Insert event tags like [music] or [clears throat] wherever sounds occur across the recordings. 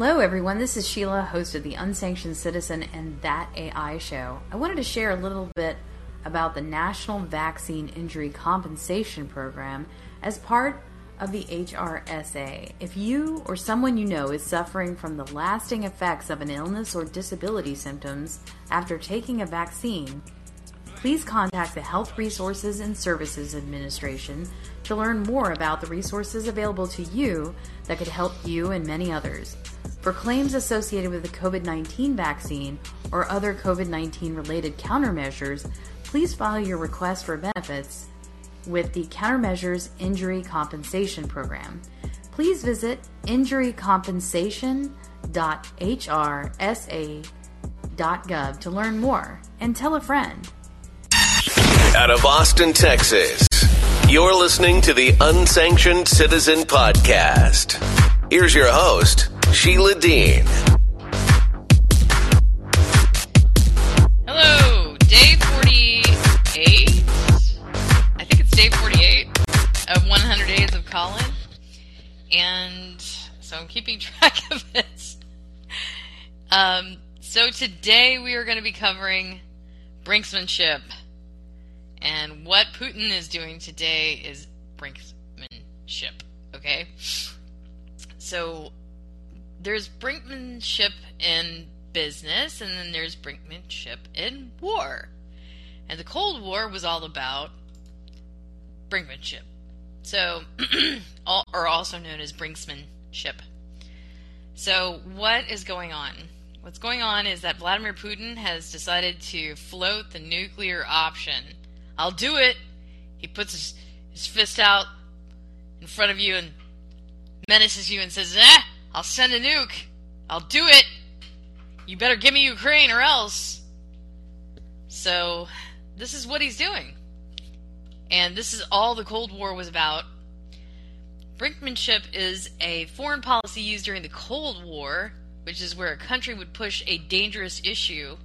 Hello, everyone. This is Sheila, host of the Unsanctioned Citizen and That AI show. I wanted to share a little bit about the National Vaccine Injury Compensation Program as part of the HRSA. If you or someone you know is suffering from the lasting effects of an illness or disability symptoms after taking a vaccine, please contact the Health Resources and Services Administration to learn more about the resources available to you that could help you and many others. For claims associated with the COVID 19 vaccine or other COVID 19 related countermeasures, please file your request for benefits with the Countermeasures Injury Compensation Program. Please visit injurycompensation.hrsa.gov to learn more and tell a friend. Out of Austin, Texas, you're listening to the Unsanctioned Citizen Podcast. Here's your host, Sheila Dean. Hello, day 48. I think it's day 48 of 100 Days of Callin. And so I'm keeping [laughs] track of it. Um, so today we are going to be covering brinksmanship. And what Putin is doing today is brinksmanship. Okay? So there's brinkmanship in business, and then there's brinkmanship in war. And the Cold War was all about brinkmanship. So, [clears throat] all, or also known as brinksmanship. So, what is going on? What's going on is that Vladimir Putin has decided to float the nuclear option. I'll do it. He puts his, his fist out in front of you and menaces you and says, eh, I'll send a nuke. I'll do it. You better give me Ukraine or else. So, this is what he's doing. And this is all the Cold War was about. Brinkmanship is a foreign policy used during the Cold War, which is where a country would push a dangerous issue,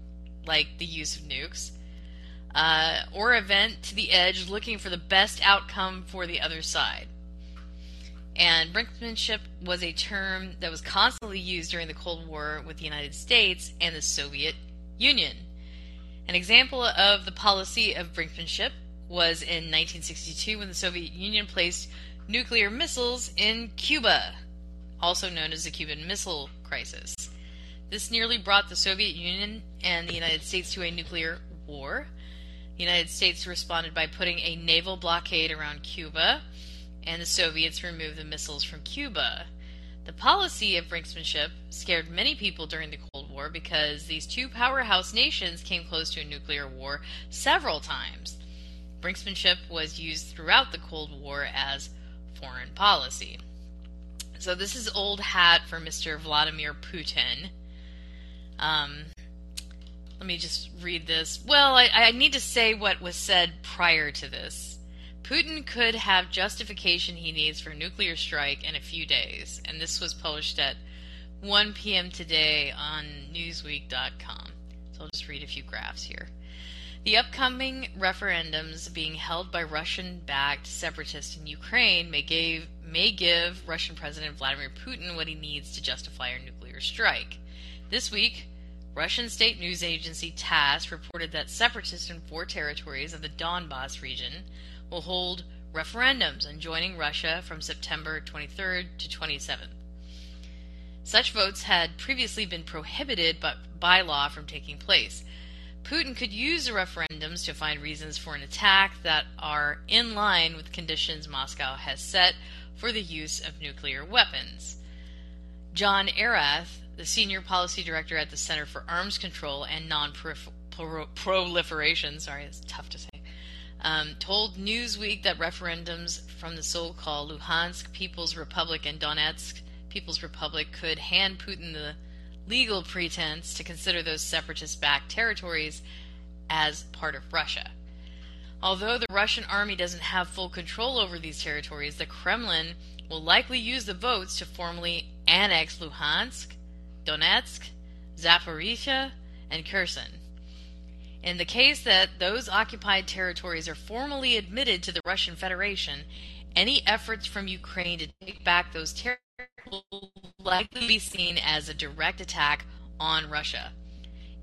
like the use of nukes, uh, or event to the edge looking for the best outcome for the other side. And brinkmanship was a term that was constantly used during the Cold War with the United States and the Soviet Union. An example of the policy of brinkmanship was in 1962 when the Soviet Union placed nuclear missiles in Cuba, also known as the Cuban Missile Crisis. This nearly brought the Soviet Union and the United States to a nuclear war. The United States responded by putting a naval blockade around Cuba and the Soviets removed the missiles from Cuba. The policy of brinksmanship scared many people during the Cold War because these two powerhouse nations came close to a nuclear war several times. Brinksmanship was used throughout the Cold War as foreign policy. So this is old hat for Mr. Vladimir Putin. Um, let me just read this. Well, I, I need to say what was said prior to this. Putin could have justification he needs for a nuclear strike in a few days, and this was published at 1 p.m. today on Newsweek.com. So I'll just read a few graphs here. The upcoming referendums being held by Russian backed separatists in Ukraine may give, may give Russian President Vladimir Putin what he needs to justify a nuclear strike. This week, Russian state news agency TASS reported that separatists in four territories of the Donbass region will hold referendums on joining Russia from September 23rd to 27th. Such votes had previously been prohibited but by law from taking place. Putin could use the referendums to find reasons for an attack that are in line with conditions Moscow has set for the use of nuclear weapons. John Erath, the senior policy director at the Center for Arms Control and Non-Proliferation, sorry, it's tough to say, um, told Newsweek that referendums from the so called Luhansk People's Republic and Donetsk People's Republic could hand Putin the legal pretense to consider those separatist backed territories as part of Russia. Although the Russian army doesn't have full control over these territories, the Kremlin will likely use the votes to formally annex Luhansk, Donetsk, Zaporizhia, and Kherson. In the case that those occupied territories are formally admitted to the Russian Federation, any efforts from Ukraine to take back those territories will likely be seen as a direct attack on Russia.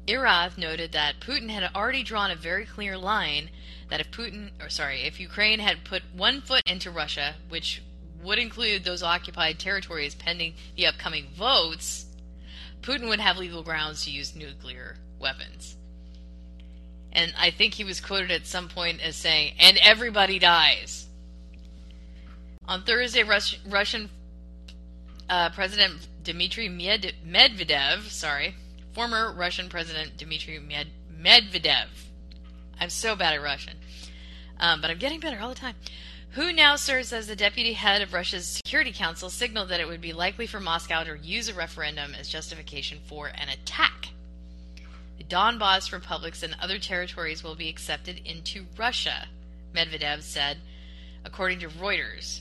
Erath noted that Putin had already drawn a very clear line that if Putin, or sorry, if Ukraine had put one foot into Russia, which would include those occupied territories pending the upcoming votes, Putin would have legal grounds to use nuclear weapons. And I think he was quoted at some point as saying, and everybody dies. On Thursday, Rus- Russian uh, President Dmitry Medvedev, sorry, former Russian President Dmitry Medvedev, I'm so bad at Russian, um, but I'm getting better all the time, who now serves as the deputy head of Russia's Security Council, signaled that it would be likely for Moscow to use a referendum as justification for an attack. The Donbass republics and other territories will be accepted into Russia, Medvedev said, according to Reuters.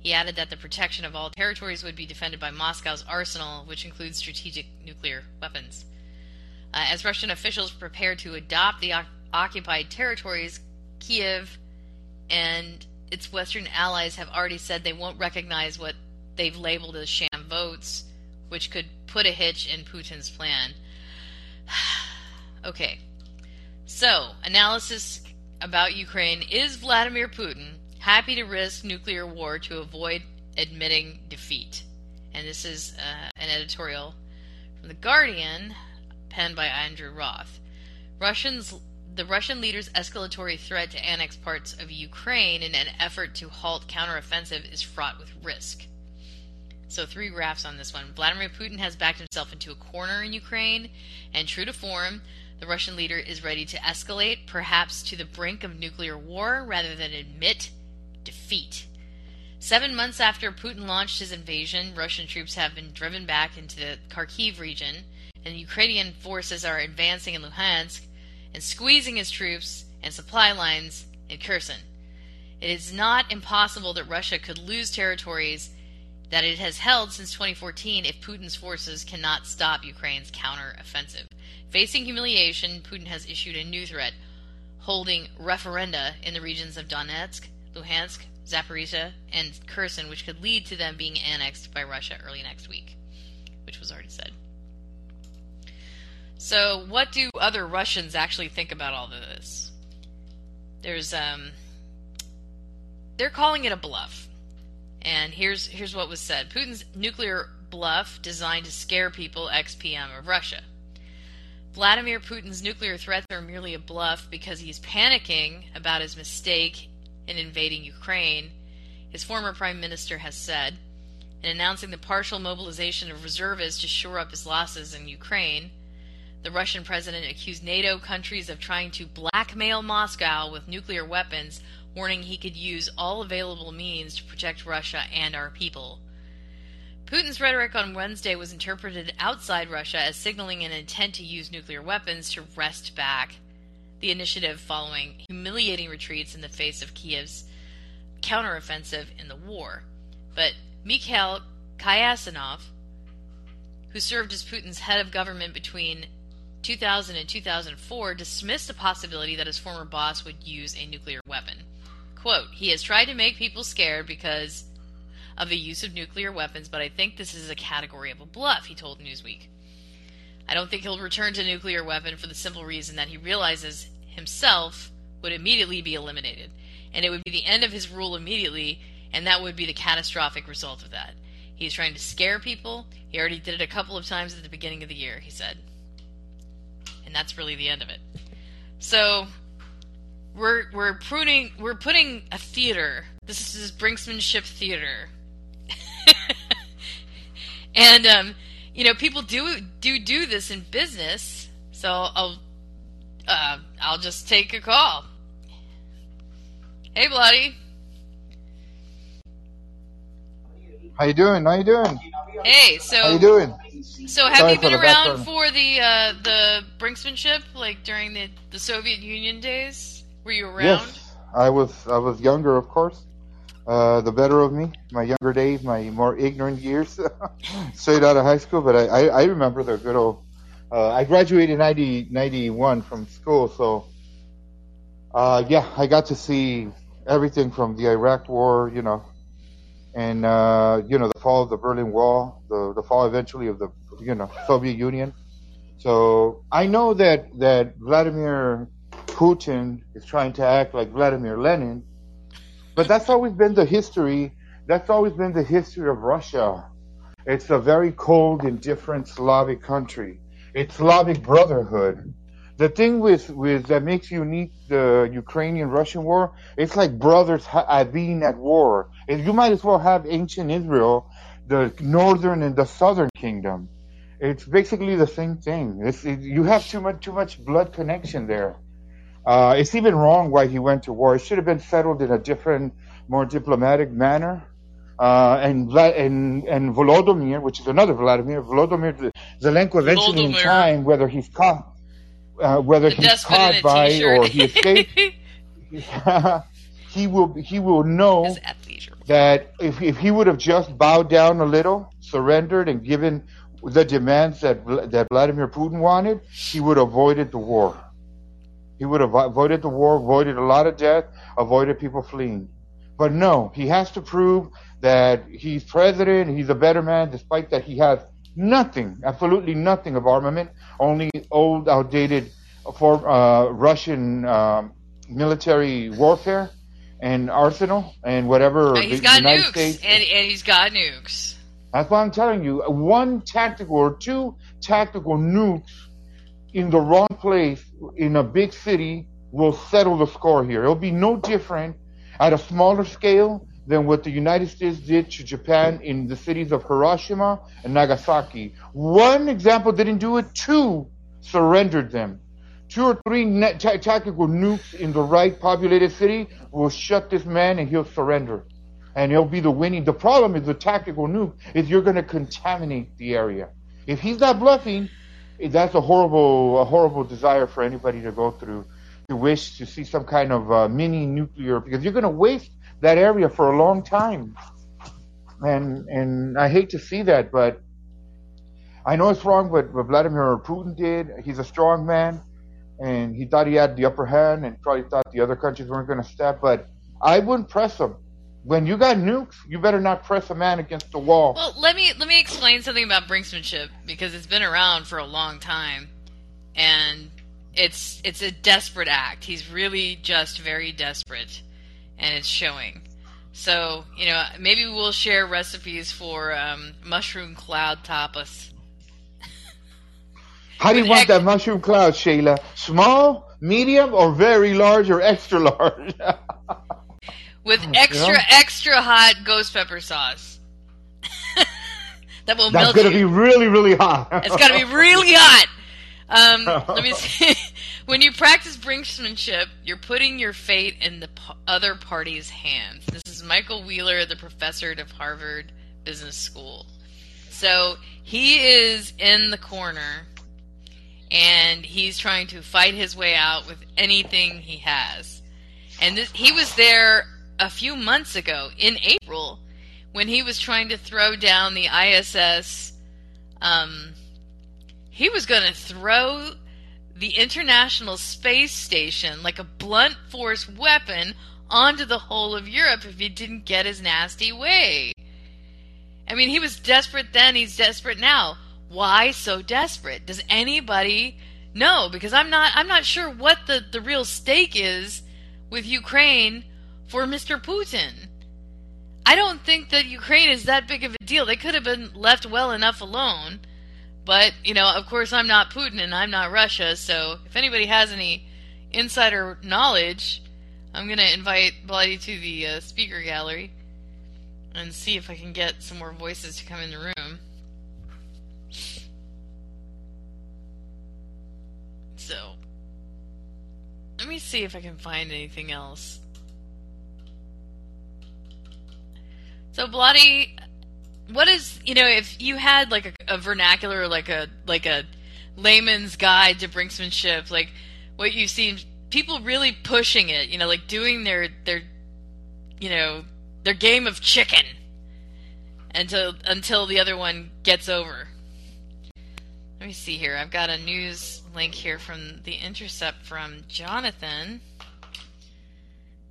He added that the protection of all territories would be defended by Moscow's arsenal, which includes strategic nuclear weapons. Uh, as Russian officials prepare to adopt the o- occupied territories, Kiev and its Western allies have already said they won't recognize what they've labeled as sham votes, which could put a hitch in Putin's plan. [sighs] okay, so analysis about Ukraine is Vladimir Putin happy to risk nuclear war to avoid admitting defeat. And this is uh, an editorial from The Guardian, penned by Andrew Roth. Russians, the Russian leader's escalatory threat to annex parts of Ukraine in an effort to halt counteroffensive is fraught with risk. So, three graphs on this one. Vladimir Putin has backed himself into a corner in Ukraine, and true to form, the Russian leader is ready to escalate, perhaps to the brink of nuclear war, rather than admit defeat. Seven months after Putin launched his invasion, Russian troops have been driven back into the Kharkiv region, and Ukrainian forces are advancing in Luhansk and squeezing his troops and supply lines in Kherson. It is not impossible that Russia could lose territories that it has held since 2014 if Putin's forces cannot stop Ukraine's counter-offensive. Facing humiliation, Putin has issued a new threat, holding referenda in the regions of Donetsk, Luhansk, Zaporizhia, and Kherson, which could lead to them being annexed by Russia early next week, which was already said. So, what do other Russians actually think about all of this? There's um they're calling it a bluff. And here's here's what was said. Putin's nuclear bluff designed to scare people ex-PM of Russia. Vladimir Putin's nuclear threats are merely a bluff because he's panicking about his mistake in invading Ukraine, his former prime minister has said, in announcing the partial mobilization of reservists to shore up his losses in Ukraine. The Russian president accused NATO countries of trying to blackmail Moscow with nuclear weapons, warning he could use all available means to protect Russia and our people. Putin's rhetoric on Wednesday was interpreted outside Russia as signaling an intent to use nuclear weapons to wrest back the initiative following humiliating retreats in the face of Kiev's counteroffensive in the war. But Mikhail Kasyanov, who served as Putin's head of government between 2000 and 2004, dismissed the possibility that his former boss would use a nuclear weapon. Quote, he has tried to make people scared because of the use of nuclear weapons, but I think this is a category of a bluff, he told Newsweek. I don't think he'll return to nuclear weapon for the simple reason that he realizes himself would immediately be eliminated, and it would be the end of his rule immediately, and that would be the catastrophic result of that. He's trying to scare people. He already did it a couple of times at the beginning of the year, he said. And that's really the end of it. So we're we're pruning we're putting a theater. This is brinksmanship theater. [laughs] and um you know, people do do do this in business. So I'll uh, I'll just take a call. Hey, bloody. How you doing? How you doing? Hey, so how you doing? So have Sorry you been around for the uh, the brinksmanship, like during the the Soviet Union days? Were you around? Yes, I was. I was younger, of course. Uh, the better of me, my younger days, my more ignorant years, [laughs] straight out of high school. But I, I, I remember the good old. Uh, I graduated in 90, 91 from school, so uh, yeah, I got to see everything from the Iraq War, you know, and uh, you know the fall of the Berlin Wall, the the fall eventually of the you know Soviet Union. So I know that that Vladimir Putin is trying to act like Vladimir Lenin, but that's always been the history. That's always been the history of Russia. It's a very cold, indifferent Slavic country. It's Slavic brotherhood. The thing with, with that makes unique the Ukrainian-Russian war, it's like brothers ha- being at war. You might as well have ancient Israel, the northern and the southern kingdom. It's basically the same thing. It, you have too much too much blood connection there. Uh, it's even wrong why he went to war. It should have been settled in a different, more diplomatic manner. Uh, and, and and Volodymyr, which is another Vladimir, Volodymyr Zelenko eventually Volodymyr. in time, whether he's caught, uh, whether the he's caught by t-shirt. or he escaped, [laughs] [laughs] he will he will know that if if he would have just bowed down a little, surrendered, and given the demands that that Vladimir Putin wanted, he would have avoided the war. He would have avoided the war, avoided a lot of death, avoided people fleeing. But no, he has to prove that he's president, he's a better man, despite that he has nothing, absolutely nothing of armament, only old, outdated for uh, Russian um, military warfare and arsenal and whatever. And he's got United nukes, States, and, and he's got nukes. That's why I'm telling you. One tactical or two tactical nukes in the wrong place in a big city will settle the score here. It'll be no different at a smaller scale than what the United States did to Japan in the cities of Hiroshima and Nagasaki. One example didn't do it, two surrendered them. Two or three net tactical nukes in the right populated city will shut this man and he'll surrender and he'll be the winning. The problem is the tactical nuke is you're going to contaminate the area. If he's not bluffing, that's a horrible, a horrible desire for anybody to go through. To wish to see some kind of uh, mini nuclear because you're going to waste that area for a long time. And and I hate to see that, but I know it's wrong. But what Vladimir Putin did, he's a strong man, and he thought he had the upper hand, and probably thought the other countries weren't going to step. But I wouldn't press him when you got nukes, you better not press a man against the wall. Well, let me let me explain something about brinksmanship because it's been around for a long time, and it's it's a desperate act. He's really just very desperate, and it's showing. So you know, maybe we'll share recipes for um, mushroom cloud tapas. How do you want ex- that mushroom cloud, Shayla? Small, medium, or very large, or extra large? [laughs] with oh, extra yeah. extra hot ghost pepper sauce. [laughs] that will That's melt That's gonna be really really hot. it's gonna be really hot. Um, [laughs] let me see. [laughs] when you practice brinksmanship, you're putting your fate in the p- other party's hands. This is Michael Wheeler, the professor at Harvard Business School. So he is in the corner and he's trying to fight his way out with anything he has. And this, he was there a few months ago in April when he was trying to throw down the ISS. Um, he was going to throw the International Space Station like a blunt force weapon onto the whole of Europe if he didn't get his nasty way. I mean, he was desperate then, he's desperate now. Why so desperate? Does anybody know? Because I'm not I'm not sure what the, the real stake is with Ukraine for Mr. Putin. I don't think that Ukraine is that big of a deal. They could have been left well enough alone. But, you know, of course, I'm not Putin and I'm not Russia, so if anybody has any insider knowledge, I'm going to invite Bloody to the uh, speaker gallery and see if I can get some more voices to come in the room. So, let me see if I can find anything else. So bloody what is you know if you had like a, a, vernacular like a like a layman's guide to brinksmanship like what you've seen people really pushing it you know like doing their their you know their game of chicken until until the other one gets over. Let me see here. I've got a news link here from the intercept from jonathan.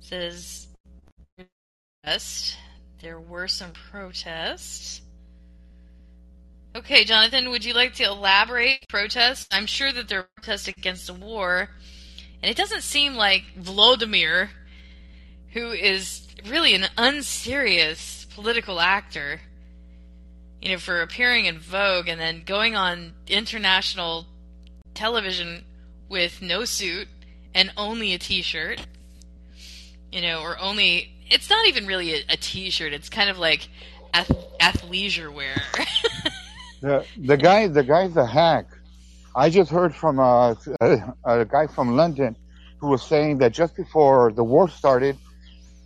It says there were some protests. Okay, Jonathan, would you like to elaborate protests? I'm sure that there are protests against the war, and it doesn't seem like Vladimir, who is really an unserious political actor, you know, for appearing in Vogue and then going on international television with no suit and only a t-shirt, you know, or only it's not even really a a t-shirt. It's kind of like ath- athleisure wear. [laughs] The the guy the guy's a hack. I just heard from a, a, a guy from London who was saying that just before the war started,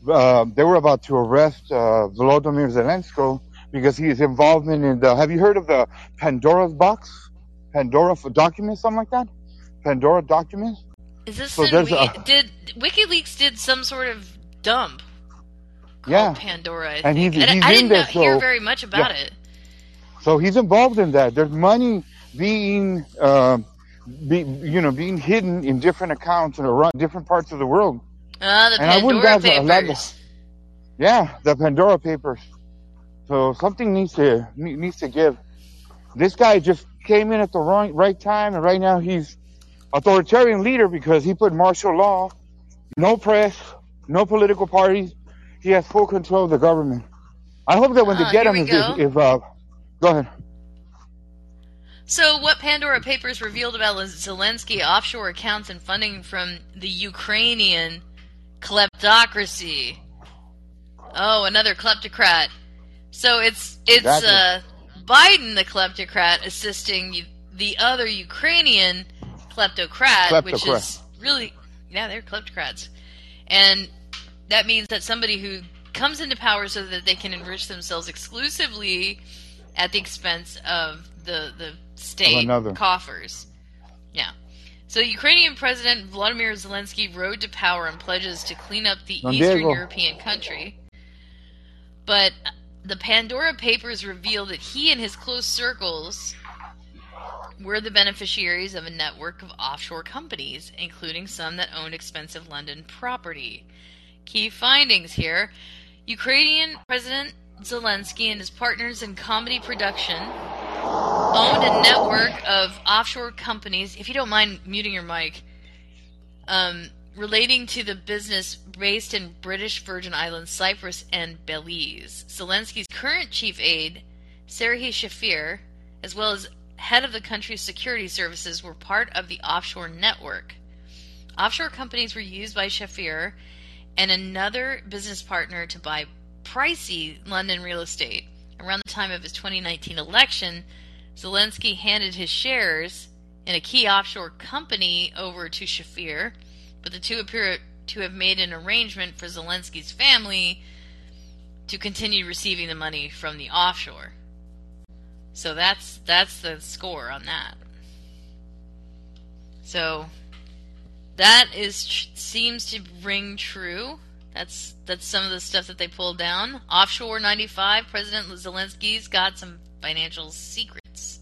uh, they were about to arrest uh, Volodymyr Zelensky because he is involvement in the. Have you heard of the Pandora's box? Pandora for documents, something like that. Pandora documents. Is this So in there's Wiki- a- did WikiLeaks did some sort of dump Yeah. Pandora? I And think. he's- I- he's I in didn't know, hear so- very much about it. So he's involved in that. There's money being, uh, be, you know, being hidden in different accounts and around different parts of the world. Ah, the And I wouldn't Pandora a Papers. Yeah, the Pandora Papers. So something needs to needs to give. This guy just came in at the wrong right time, and right now he's authoritarian leader because he put martial law, no press, no political parties. He has full control of the government. I hope that when Ah, they get here him, we if, go. if uh, go ahead. So, what Pandora Papers revealed about Zelensky offshore accounts and funding from the Ukrainian kleptocracy. Oh, another kleptocrat. So it's it's Exactly. uh, Biden, the kleptocrat, assisting you, the other Ukrainian kleptocrat, which Kleptocrat. is really yeah, they're kleptocrats, and that means that somebody who comes into power so that they can enrich themselves exclusively at the expense of the the state another. coffers. Yeah. So Ukrainian President Vladimir Zelensky rode to power and pledges to clean up the Don Eastern Diego. European country. But the Pandora Papers reveal that he and his close circles were the beneficiaries of a network of offshore companies, including some that owned expensive London property. Key findings here Ukrainian President Zelensky and his partners in comedy production owned a network of offshore companies. If you don't mind muting your mic, um, relating to the business based in British Virgin Islands, Cyprus, and Belize. Zelensky's current chief aide, Serhiy Shefir, as well as head of the country's security services, were part of the offshore network. Offshore companies were used by Shefir and another business partner to buy pricey London real estate. Around the time of his 2019 election, Zelensky handed his shares in a key offshore company over to Shefir, but the two appear to have made an arrangement for Zelensky's family to continue receiving the money from the offshore. So that's that's the score on that. So that is seems to ring true. That's that's some of the stuff that they pulled down. Offshore 95, President Zelensky's got some financial secrets.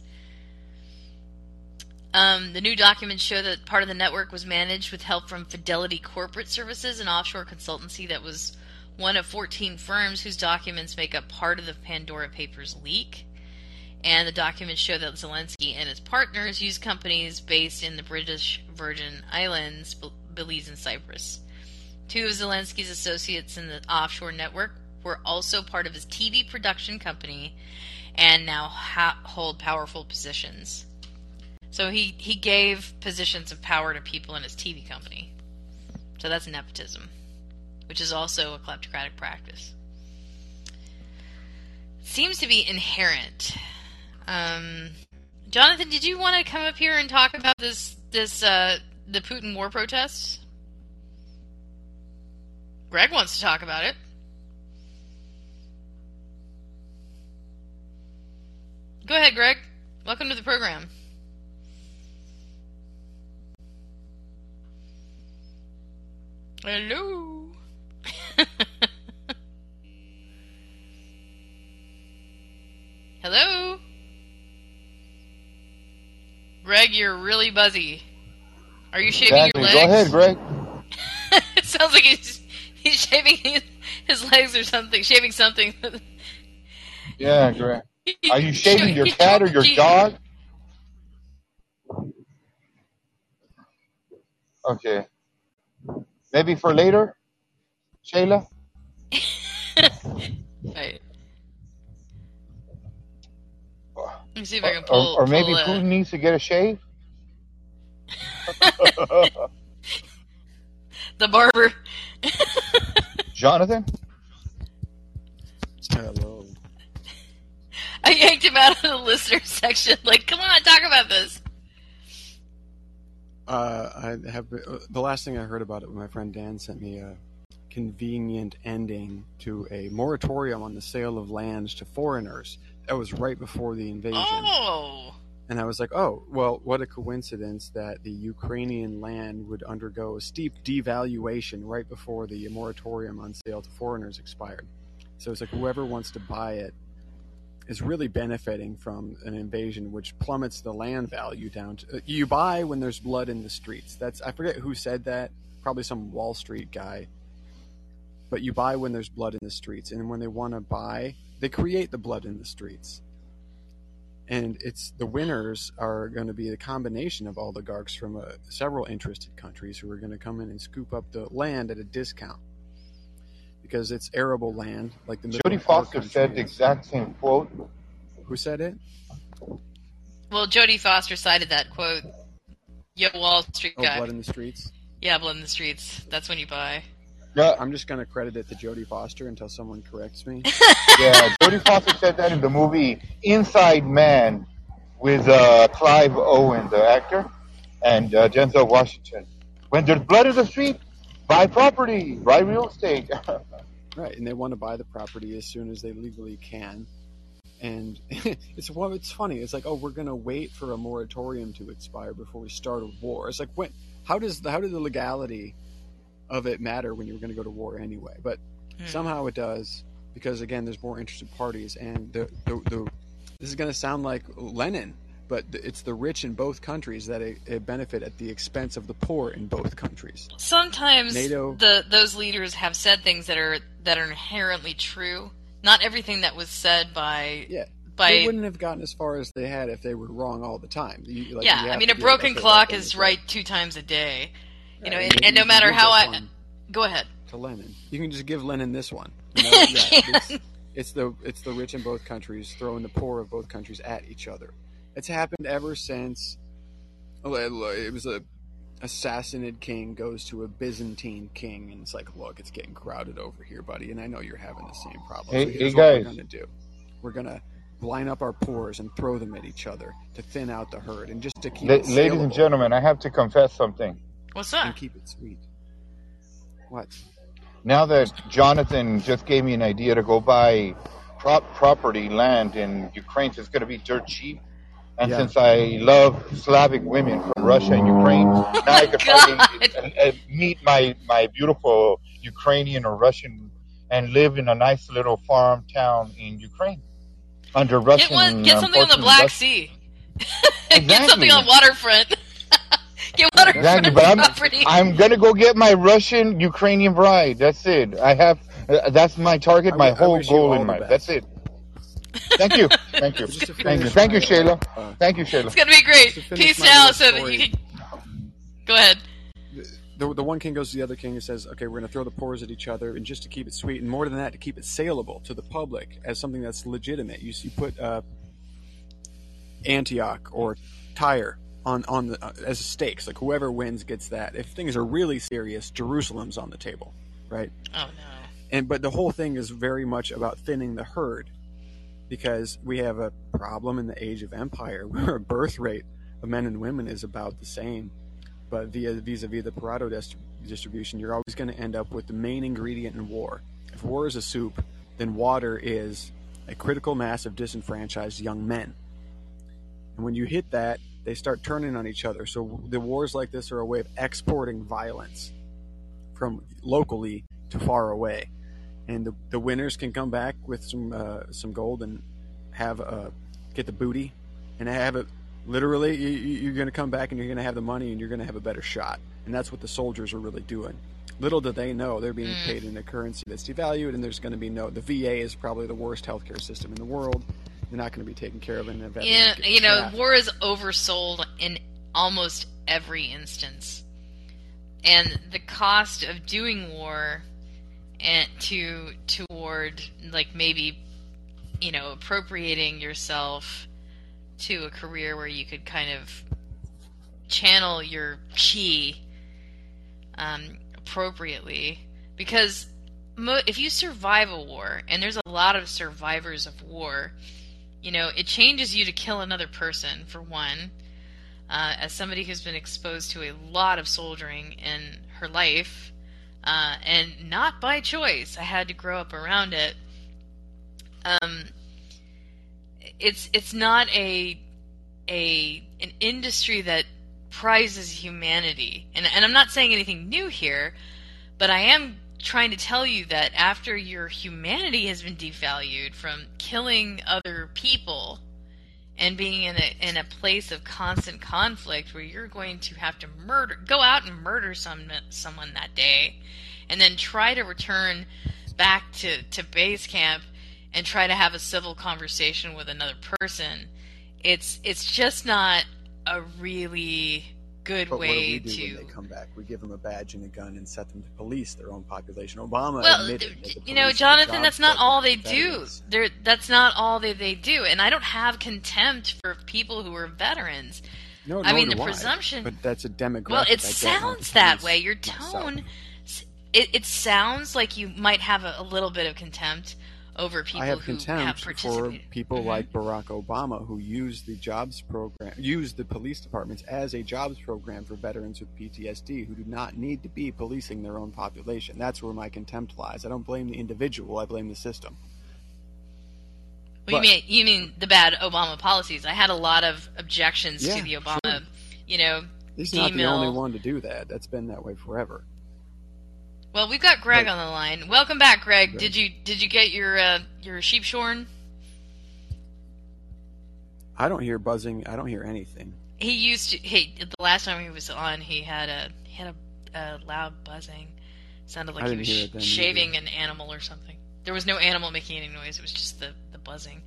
Um, the new documents show that part of the network was managed with help from Fidelity Corporate Services, an offshore consultancy that was one of 14 firms whose documents make up part of the Pandora Papers leak. And the documents show that Zelensky and his partners used companies based in the British Virgin Islands, Belize, and Cyprus. Two of Zelensky's associates in the offshore network were also part of his TV production company and now ha- hold powerful positions. So he, he gave positions of power to people in his TV company. So that's nepotism, which is also a kleptocratic practice. Seems to be inherent. Um, Jonathan, did you want to come up here and talk about this this uh, the Putin war protests? Greg wants to talk about it. Go ahead, Greg. Welcome to the program. Hello. [laughs] Hello. Greg, you're really buzzy. Are you shaving Exactly. your legs? Go ahead, Greg. [laughs] it sounds like he's he's shaving his, his legs or something, shaving something. [laughs] Yeah, great. Are you shaving your cat or your [laughs] dog? Okay. Maybe for later, Shayla. Right. Let me see if I can Or, pull. or maybe pull, Putin needs to get a shave. [laughs] the barber. Jonathan. Hello. I yanked him out of the listener section. Like, come on, talk about this. Uh, I have uh, the last thing I heard about it. My friend Dan sent me a convenient ending to a moratorium on the sale of lands to foreigners. That was right before the invasion, Oh, and I was like, "Oh, well, what a coincidence that the Ukrainian land would undergo a steep devaluation right before the moratorium on sale to foreigners expired." So it's like whoever wants to buy it is really benefiting from an invasion which plummets the land value down to you buy when there's blood in the streets. That's i forget who said that. Probably some wall street guy but you buy when there's blood in the streets and when they want to buy they create the blood in the streets and it's the winners are going to be a combination of oligarchs from uh, several interested countries who are going to come in and scoop up the land at a discount because it's arable land like the middle Jodie Foster said the exact same quote. who said it well, Jodie Foster cited that quote. Yo, Wall Street oh guy. blood in the streets yeah, blood in the streets. That's when you buy. Yeah, I'm just going to credit it to Jodie Foster until someone corrects me. [laughs] yeah. Jodie Foster said that in the movie Inside Man with uh, Clive Owen, the actor, and uh, Denzel Washington. When there's blood in the street, buy property, buy real estate. [laughs] right, and they want to buy the property as soon as they legally can. And [laughs] it's well, it's funny. It's like, oh, we're going to wait for a moratorium to expire before we start a war. It's like, when? How does how did the legality of it matter when you're going to go to war anyway? But Hmm. somehow it does because again, there's more interested parties, and the the, the this is going to sound like Lenin, but it's the rich in both countries that it, it benefit at the expense of the poor in both countries. Sometimes NATO- the those leaders have said things that are that are inherently true. Not everything that was said by Yeah. by they wouldn't have gotten as far as they had if they were wrong all the time. You- like, yeah. you I mean, a broken clock is right two times a day. You know, and, and no matter how I one go ahead. to Lenin, you can just give Lenin this one. [laughs] You know, yeah, it's, it's the it's the rich in both countries throwing the poor of both countries at each other. It's happened ever since. oh, It was a assassinated king goes to a Byzantine king, and it's like, look, it's getting crowded over here, buddy, and I know you're having the same problem. Hey- so here's hey, what we're gonna do: we're gonna line up our pores and throw them at each other to thin out the herd, and just to keep La- it ladies and gentlemen, I have to confess something. What's and up? keep it sweet. What? Now that Jonathan just gave me an idea to go buy prop property land in Ukraine, so it's going to be dirt cheap. And Yeah. since I love Slavic women from Russia and Ukraine, now I can finally God. uh, uh, meet my, my beautiful Ukrainian or Russian and live in a nice little farm town in Ukraine under Russian. Get one. Get something on the Black Rus- Sea. [laughs] get something on waterfront. [laughs] get waterfront Exactly, but I'm property. I'm gonna go get my Russian Ukrainian bride. That's it. I have uh, that's my target, I my wi- whole goal in the mind. That's it. Thank you, thank you, [laughs] thank you, thank you, Shayla. uh, Thank you, Shayla. It's gonna be great. To Peace my now, so that you can go ahead. the, the one king goes to the other king and says, "Okay, we're going to throw the pores at each other, and just to keep it sweet, and more than that, to keep it saleable to the public as something that's legitimate. You, you put uh, Antioch or Tyre on on the uh, as stakes. Like whoever wins gets that. If things are really serious, Jerusalem's on the table, right? Oh no. And but the whole thing is very much about thinning the herd, because we have a problem in the age of empire [laughs] where a birth rate of men and women is about the same, but via vis-a-vis the Pareto dis- distribution, you're always going to end up with the main ingredient in war. If war is a soup, then water is a critical mass of disenfranchised young men. And when you hit that, they start turning on each other. So the wars like this are a way of exporting violence from locally to far away and the, the winners can come back with some uh, some gold and have uh, get the booty and have it literally you, you- you're going to come back and you're going to have the money and you're going to have a better shot and that's what the soldiers are really doing. Little do they know they're being Mm. paid in a currency that's devalued, and there's going to be no. The VA is probably the worst healthcare system in the world. They're not going to be taken care of, in the veterans Yeah, you know, trapped. war is oversold in almost every instance, and the cost of doing war, and to toward like maybe, you know, appropriating yourself to a career where you could kind of channel your chi um, appropriately, because mo- if you survive a war, and there's a lot of survivors of war you know, it changes you to kill another person, for one. Uh, as somebody who's been exposed to a lot of soldiering in her life, uh, and not by choice, I had to grow up around it. Um, it's it's not a a an industry that prizes humanity, and and I'm not saying anything new here, but I am trying to tell you that after your humanity has been devalued from killing other people and being in a in a place of constant conflict where you're going to have to murder go out and murder some someone that day and then try to return back to to base camp and try to have a civil conversation with another person it's it's just not a really good But what do way we do to when they come back? We give them a badge and a gun and set them to police their own population. Obama well, admitted th- that the you know, Jonathan, that's not all they for do. veterans. They're, that's not all that they do. And I don't have contempt for people who are veterans. No, I nor mean, do the presumption- But that's a demographic. Well, it sounds that way. Your tone, it, it sounds like you might have a, a little bit of contempt over people I have who contempt have for people Mhm. like Barack Obama who use the jobs program, use the police departments as a jobs program for veterans with PTSD who do not need to be policing their own population. That's where my contempt lies. I don't blame the individual. I blame the system. Well, you mean you mean the bad Obama policies? I had a lot of objections Yeah, to the Obama. sure. You know, He's not the only one to do that. That's been that way forever. Well, we've got Greg But- on the line. Welcome back, Greg. Greg. Did you did you get your uh, your sheep shorn? I don't hear buzzing. I don't hear anything. He used to. Hey, the last time he was on, he had a he had a, a loud buzzing. Sounded like he was sh- it shaving an animal or something. There was no animal making any noise. It was just the the buzzing.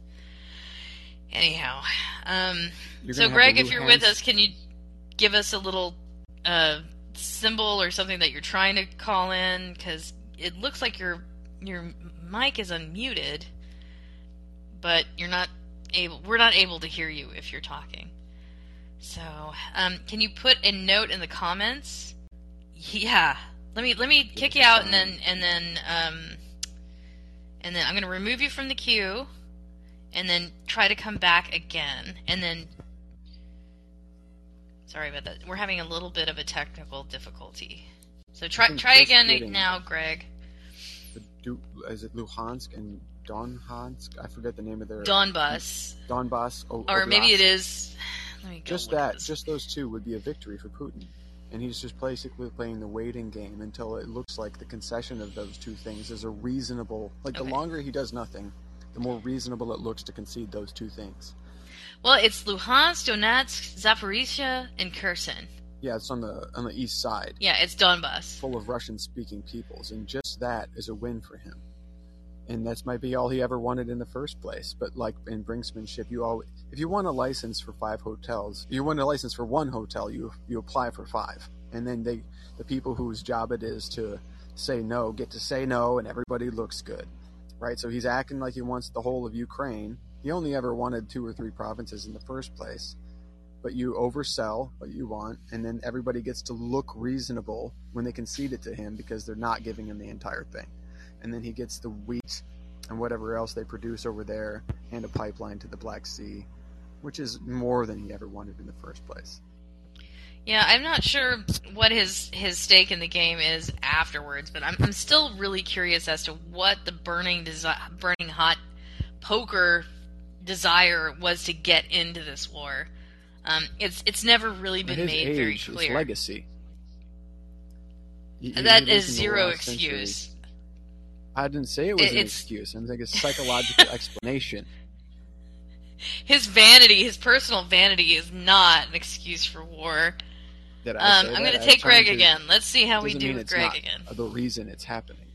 Anyhow, um, so Greg, if you're with us, can you give us a little uh, symbol or something that you're trying to call in? Because it looks like your your mic is unmuted, but you're not able. We're not able to hear you if you're talking. So, um, can you put a note in the comments? Yeah. Let me let me kick you out and then and then um, and then I'm going to remove you from the queue, and then try to come back again, and then. Sorry about that. We're having a little bit of a technical difficulty. So try hmm, try again now, Greg. the Du- is it Luhansk and Donhansk? I forget the name of their Donbus, Donbass. O- or maybe it is. Let me go Just that, just those two would be a victory for Putin. And he's just basically playing the waiting game until it looks like the concession of those two things is a reasonable. Like Okay. the longer he does nothing, the more reasonable it looks to concede those two things. Well, it's Luhansk, Donetsk, Zaporizhia, and Kherson. Yeah, it's on the on the east side, Yeah, it's Donbus. full of Russian-speaking peoples, and just that is a win for him. And that's might be all he ever wanted in the first place. But like in brinksmanship, you always, if you want a license for five hotels, you want a license for one hotel, you you apply for five, and then they, the people whose job it is to say no, get to say no, and everybody looks good, right? So he's acting like he wants the whole of Ukraine. He only ever wanted two or three provinces in the first place, but you oversell what you want, and then everybody gets to look reasonable when they concede it to him because they're not giving him the entire thing. And then he gets the wheat and whatever else they produce over there and a pipeline to the Black Sea, which is more than he ever wanted in the first place. Yeah, I'm not sure what his his stake in the game is afterwards, but I'm I'm still really curious as to what the burning desi- burning hot poker desire was to get into this war. Um, it's it's never really been his made age, very his clear. legacy. He- he That is zero last century. excuse. I didn't say it was It- an it's- excuse. I'm a psychological [laughs] explanation. His vanity, his personal vanity, is not an excuse for war. that I Um, I'm going to take Greg to- again. Let's see how we do with it's Greg again. The reason it's happening.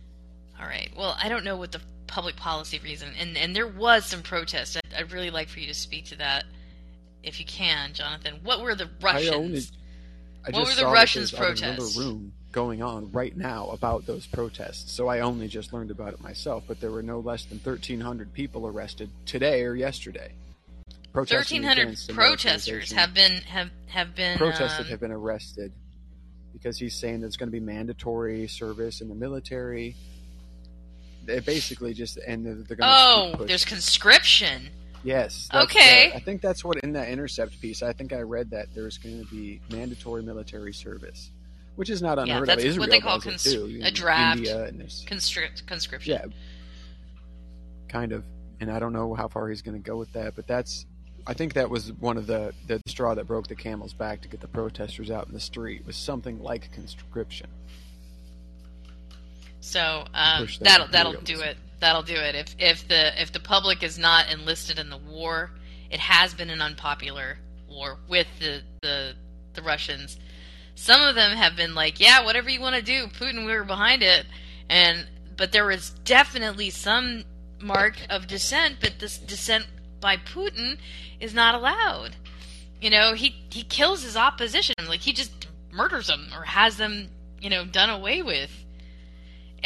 All right. Well, I don't know what the public policy reason, and and there was some protest. I'd, I'd really like for you to speak to that, if you can, Jonathan. What were the Russians? I only. I What just were the Russians' protests? room going on right now about those protests. So I only just learned about it myself. But there were no less than 1,300 people arrested today or yesterday. Thirteen hundred protesters have been have have been protesters um, have been arrested because he's saying there's going to be mandatory service in the military. They basically just and they're, they're going Oh, there's conscription. yes. Okay. the- I think that's what in that intercept piece. I think I read that there's going to be mandatory military service, which is not Yeah, unheard that's of. Israel what they call cons- too. A draft. India and Constrict conscription. yeah, kind of. And I don't know how far he's going to go with that, but that's. I think that was one of the the straw that broke the camel's back to get the protesters out in the street was something like conscription. So um, that that'll that'll do it. That'll do it. If if the if the public is not enlisted in the war, it has been an unpopular war with the the the Russians. Some of them have been like, yeah, whatever you want to do, Putin, we were behind it, and but there was definitely some mark of dissent, but this dissent by Putin is not allowed. You know, he he kills his opposition, like he just murders them or has them, you know, done away with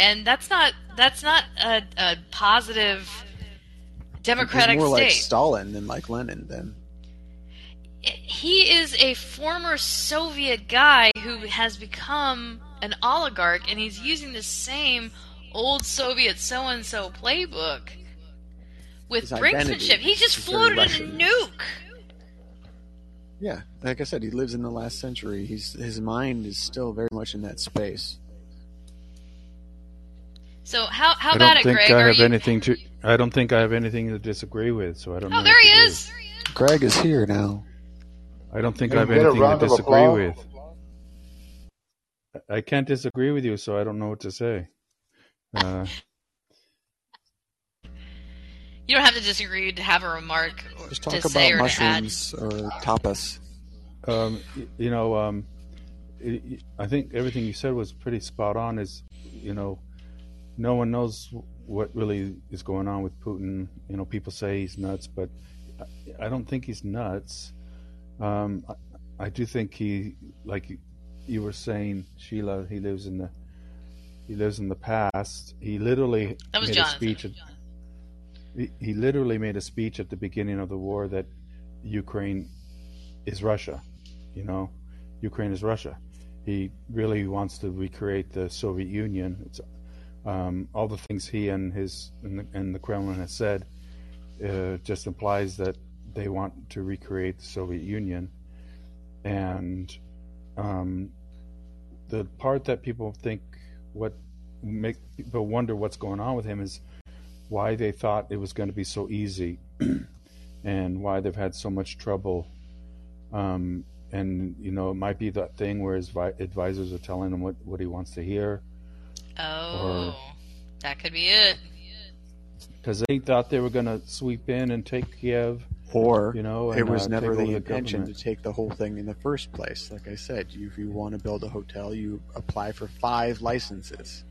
and that's not that's not a, a positive democratic more state. like Stalin than like Lenin. Then he is a former Soviet guy who has become an oligarch, and he's using the same old Soviet so and so playbook with His brinksmanship. He just floated in a nuke. yeah, like I said, he lives in the last century. He's his mind is still very much in that space. So how how I about don't it, think Greg? I Are have you... anything to. I don't think I have anything to disagree with. So I don't know. Oh, what there he to do. is. Greg is here now. I don't think I have we get a anything to disagree with. I can't disagree with you, so I don't know what to say. Uh, You don't have to disagree to have a remark or Just to talk say about or add. mushrooms or tapas. um, you know, um, y- y- I think everything you said was pretty spot on. Is you know, no one knows what really is going on with Putin. You know, people say he's nuts, but I, I don't think he's nuts. Um, I, I do think he, like you- you were saying, Sheila, he lives in the he lives in the past. He literally That was made Jonathan. a speech. At, he, he literally made a speech at the beginning of the war that Ukraine is Russia. You know, Ukraine is Russia. He really wants to recreate the Soviet Union. It's, um, all the things he and his and the, and the Kremlin has said uh, just implies that they want to recreate the Soviet Union. And um, the part that people think what make people wonder what's going on with him is why they thought it was going to be so easy [clears throat] and why they've had so much trouble. Um, and you know, it might be that thing where his vi- advisors are telling him what, what he wants to hear Oh, that could be it. because they thought they were going to sweep in and take Kiev. Or You know, it was uh, never take the the intention to take the whole thing in the first place. Like I said, you, if you want to build a hotel, you apply for five licenses.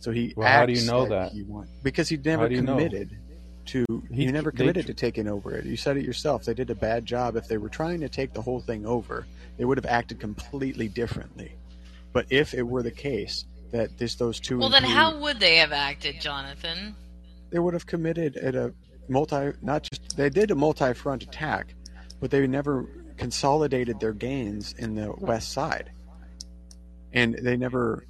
So he Well, how do you know like that? he want- because he never do you know? committed to. He, He- never committed tr- to taking over it. You said it yourself. They did a bad job. If they were trying to take the whole thing over, they would have acted completely differently. But if it were the case that this those two, Well, then how would they have acted, Jonathan? they would have committed at a multi not just they did a multi-front attack but they never consolidated their gains in the west side. And they never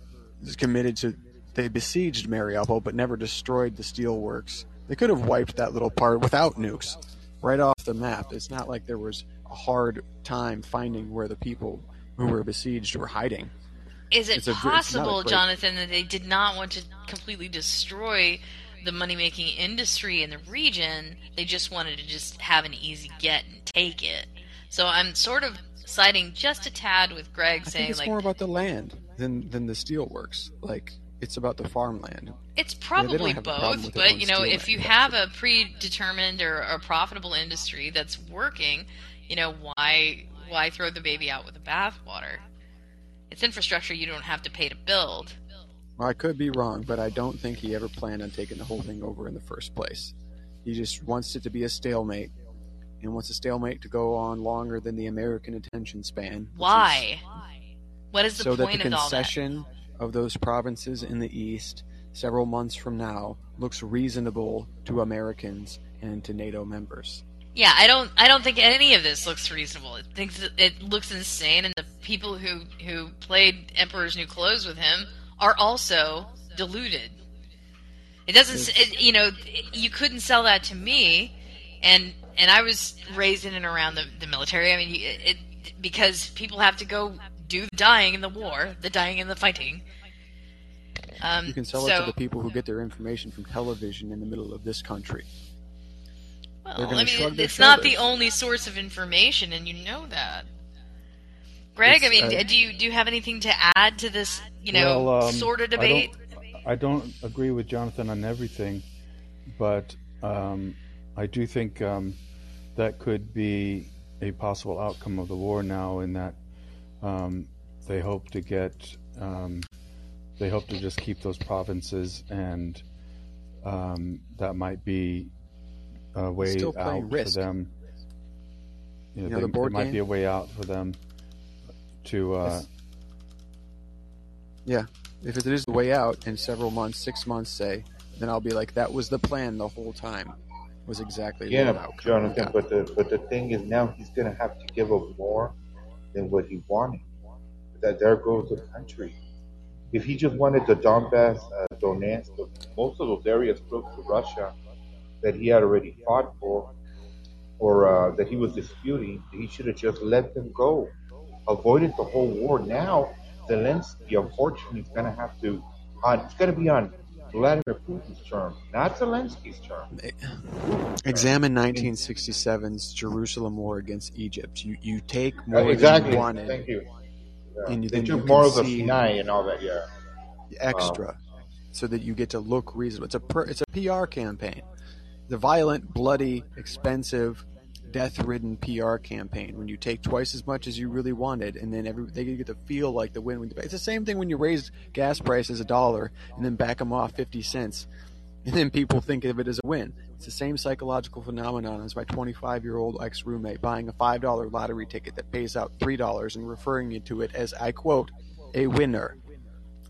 committed to they besieged Mariupol but never destroyed the steelworks. They could have wiped that little part without nukes right off the map. It's not like there was a hard time finding where the people who were besieged were hiding Is it a gr- it's not a possible, great- Jonathan, that they did not want to completely destroy the money making industry in the region? They just wanted to just have an easy get and take it. So I'm sort of siding just a tad with Greg I think saying it's like more about the land than than the steelworks like it's about the farmland It's probably have a problem both, but you know, if you have a predetermined or a profitable industry that's working, you know, why why throw the baby out with the bathwater? It's infrastructure you don't have to pay to build. Well, I could be wrong, but I don't think he ever planned on taking the whole thing over in the first place. He just wants it to be a stalemate, and wants a stalemate to go on longer than the American attention span. which is- Why? What is the so that point the of all that? concession of those provinces in the east, several months from now, looks reasonable to Americans and to NATO members. Yeah, I don't. I don't think any of this looks reasonable. It thinks it looks insane, and the people who who played Emperor's New Clothes with him are also deluded. It doesn't. It, you know, you couldn't sell that to me, and and I was raised in and around the, the military. I mean, it, it because people have to go do the dying in the war, the dying in the fighting. Um, You can sell it to the people who get their information from television in the middle of this country. Well, I mean, it's not the only source of information, and you know that. Greg, I mean, uh, do you do you have anything to add to this, you know, Well, um, sort of I don't- debate? I don't agree with Jonathan on everything, but um, I do think um, that could be a possible outcome of the war now, in that um, they hope to get, um, they hope to just keep those provinces, and um, that might be a way out Risk. for them. You know, You know, they- the board there might be a way out for them to. Uh, Yeah, if it is the way out in several months, six months, say, then I'll be like, that was the plan the whole time. Was exactly the Yeah, outcome. Jonathan. Yeah. But the but the thing is now he's gonna have to give up more than what he wanted. That there goes the country. If he just wanted the Donbass, uh, Donetsk, most of those areas close to Russia that he had already fought for, or uh, that he was disputing, he should have just let them go, avoided the whole war. Now Zelensky, unfortunately, is gonna have to. On, it's gonna be on Vladimir Putin's term, not Zelensky's term. Examine 1967's Jerusalem war against Egypt. You you take more Uh, exactly. than you wanted, Thank you. Yeah. And you- they took you more of the Sinai and all that. Yeah. extra, so that you get to look reasonable. It's a per, it's a PR campaign. The violent, bloody, expensive, death-ridden PR campaign. When you take twice as much as you really wanted, and then every they get to feel like the win. It's the same thing when you raise gas prices a dollar and then back them off fifty cents, [laughs] and then people think of it as a win. It's the same psychological phenomenon as my 25-year-old ex-roommate buying a $5 lottery ticket that pays out $3 and referring you to it as, I quote, a winner.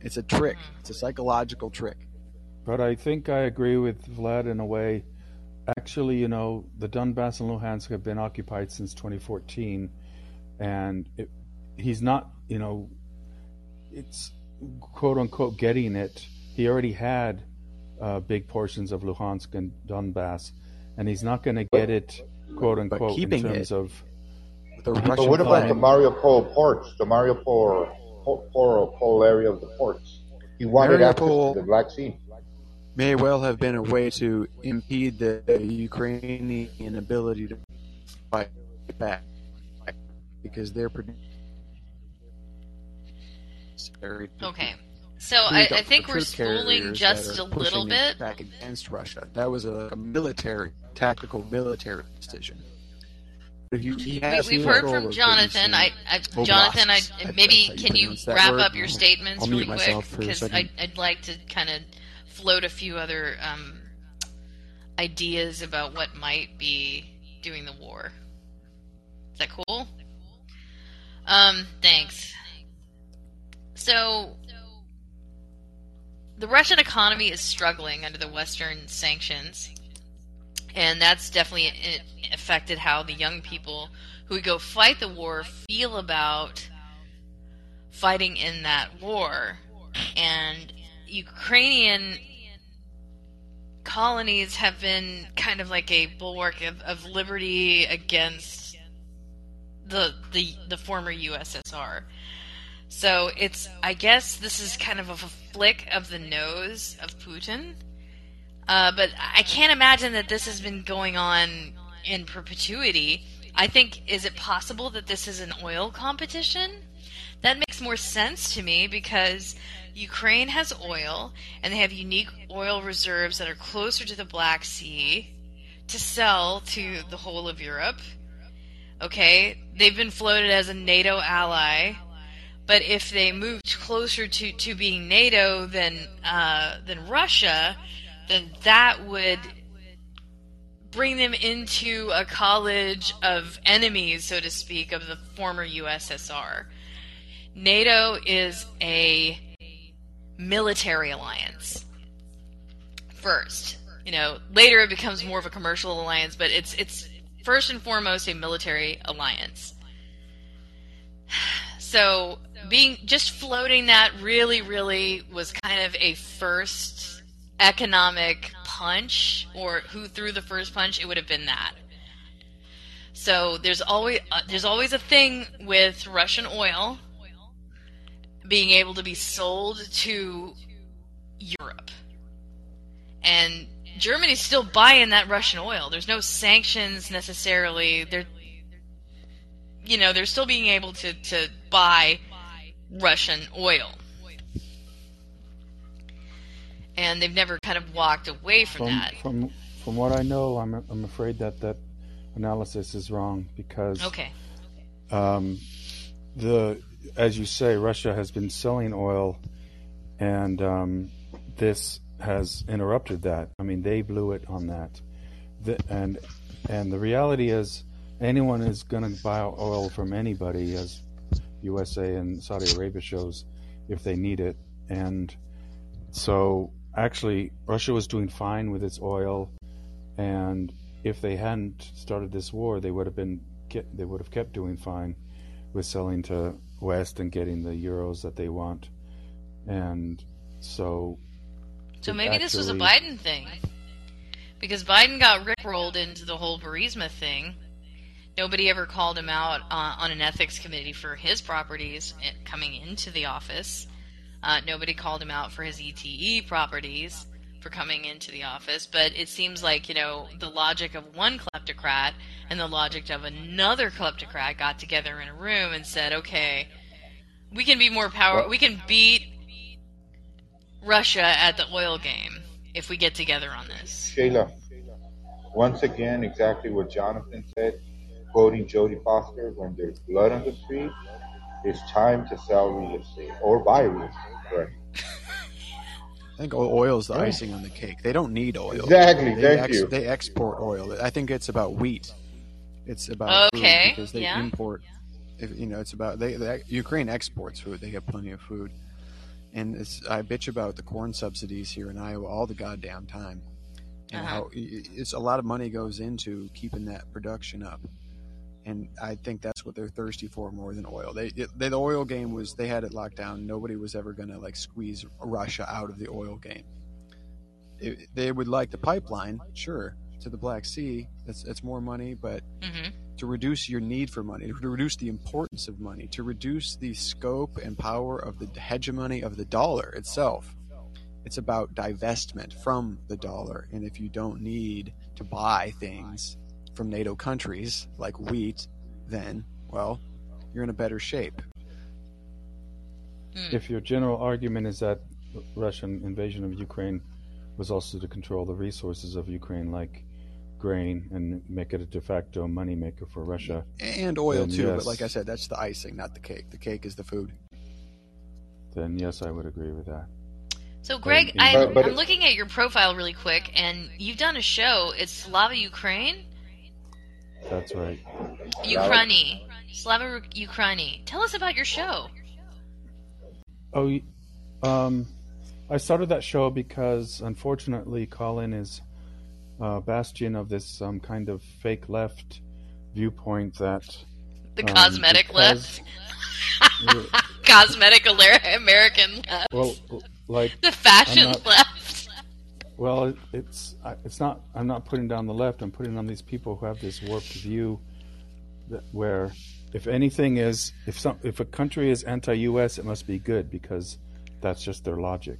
It's a trick. It's a psychological trick. But I think I agree with Vlad in a way. Actually, you know, the Donbass and Luhansk have been occupied since 2014, and it, he's not, you know, it's quote unquote getting it. He already had uh, big portions of Luhansk and Donbass, and he's not going to get it, quote unquote, in keeping terms it- of. The But Russian what about the Mariupol ports? The Mariupol Mariupol Pol area of the ports. He wanted access to the Black Sea. May well have been a way to impede the Ukrainian ability to fight back because they're producing. Okay, so I, I think we're spooling just a little bit. back against Russia. That was a, a military, tactical military decision. If you, he We, has we've control heard from of Jonathan. producing- I, I Oblast. Jonathan, I I- maybe that's how you can you pronounce that wrap word. up your I'll- statements I'll really mute quick myself for a because I, second. I'd like to kind of float a few other um, ideas about what might be doing the war. Is that cool? Um, thanks. So, the Russian economy is struggling under the Western sanctions, and that's definitely affected how the young people who go fight the war feel about fighting in that war. And Ukrainian colonies have been kind of like a bulwark of, of liberty against the, the the former USSR. So it's I guess this is kind of a flick of the nose of Putin. Uh, but I can't imagine that this has been going on in perpetuity. I think is it possible that this is an oil competition? That makes more sense to me because Ukraine has oil and they have unique oil reserves that are closer to the Black Sea to sell to the whole of Europe. Okay, they've been floated as a NATO ally, but if they moved closer to, to being NATO than uh, than Russia, then that would bring them into a college of enemies, so to speak, of the former USSR. NATO is a military alliance. First, you know, later it becomes more of a commercial alliance, but it's it's first and foremost a military alliance. [sighs] So, being just floating that really really was kind of a first economic punch or who threw the first punch, it would have been that. So there's always uh, there's always a thing with Russian oil being able to be sold to Europe. And Germany's still buying that Russian oil. There's no sanctions necessarily. They're you know, they're still being able to, to buy Russian oil and they've never kind of walked away from, From that. from from what I know, I'm I'm afraid that that analysis is wrong because Okay. um, the as you say, Russia has been selling oil, and um, this has interrupted that. I mean, they blew it on that, the, and and the reality is, anyone is going to buy oil from anybody, as USA and Saudi Arabia shows, if they need it, and so actually, Russia was doing fine with its oil, and if they hadn't started this war, they would have been they would have kept doing fine with selling to West and getting the euros that they want, and so. So maybe this was a Biden thing. Because Biden got rickrolled into the whole Burisma thing. Nobody ever called him out uh, on an ethics committee for his properties eh, coming into the office. Uh, nobody called him out for his ETE properties for coming into the office. But it seems like, you know, the logic of one kleptocrat and the logic of another kleptocrat got together in a room and said, okay, we can be more power. We can beat Russia at the oil game if we get together on this. Shayla, once again, exactly what Jonathan said, quoting Jodie Foster, when there's blood on the street, it's time to sell real estate or buy real estate. [laughs] I think oil is the Yeah. icing on the cake. They don't need oil. Exactly, They, thank you. they export oil. I think it's about wheat. It's about food Okay, because they yeah. import. If, you know, it's about they, they. Ukraine exports food. They get plenty of food, and it's. I bitch about the corn subsidies here in Iowa all the goddamn time, and Uh-huh. how i- i- it's a lot of money goes into keeping that production up. And I think that's what they're thirsty for more than oil. They, they the oil game was they had it locked down. Nobody was ever going to like squeeze Russia out of the oil game. It, they would like the pipeline, sure, to the Black Sea. That's that's more money, but hmm to reduce your need for money, to reduce the importance of money, to reduce the scope and power of the hegemony of the dollar itself. It's about divestment from the dollar. And if you don't need to buy things from NATO countries like wheat, then, well, you're in a better shape. Hmm. If your general argument is that Russian invasion of Ukraine was also to control the resources of Ukraine, like grain, and make it a de facto moneymaker for Russia, And oil, Then too. But like I said, that's the icing, not the cake. The cake is the food. then yes, I would agree with that. So, Greg, in- I'm, But- but- I'm looking at your profile really quick, and you've done a show. It's Slava Ukraine, That's right. Ukraini, Slava Ukraini. Tell us about your show. Oh, um, I started that show because unfortunately Callin is a bastion of this um, kind of fake left viewpoint that The um, cosmetic because- left, [laughs] cosmetic American left, well, like the fashion I'm not- left. Well, it's it's not. I'm not putting down the left. I'm putting on these people who have this warped view, that where if anything is if some if a country is anti-U.S., it must be good because that's just their logic.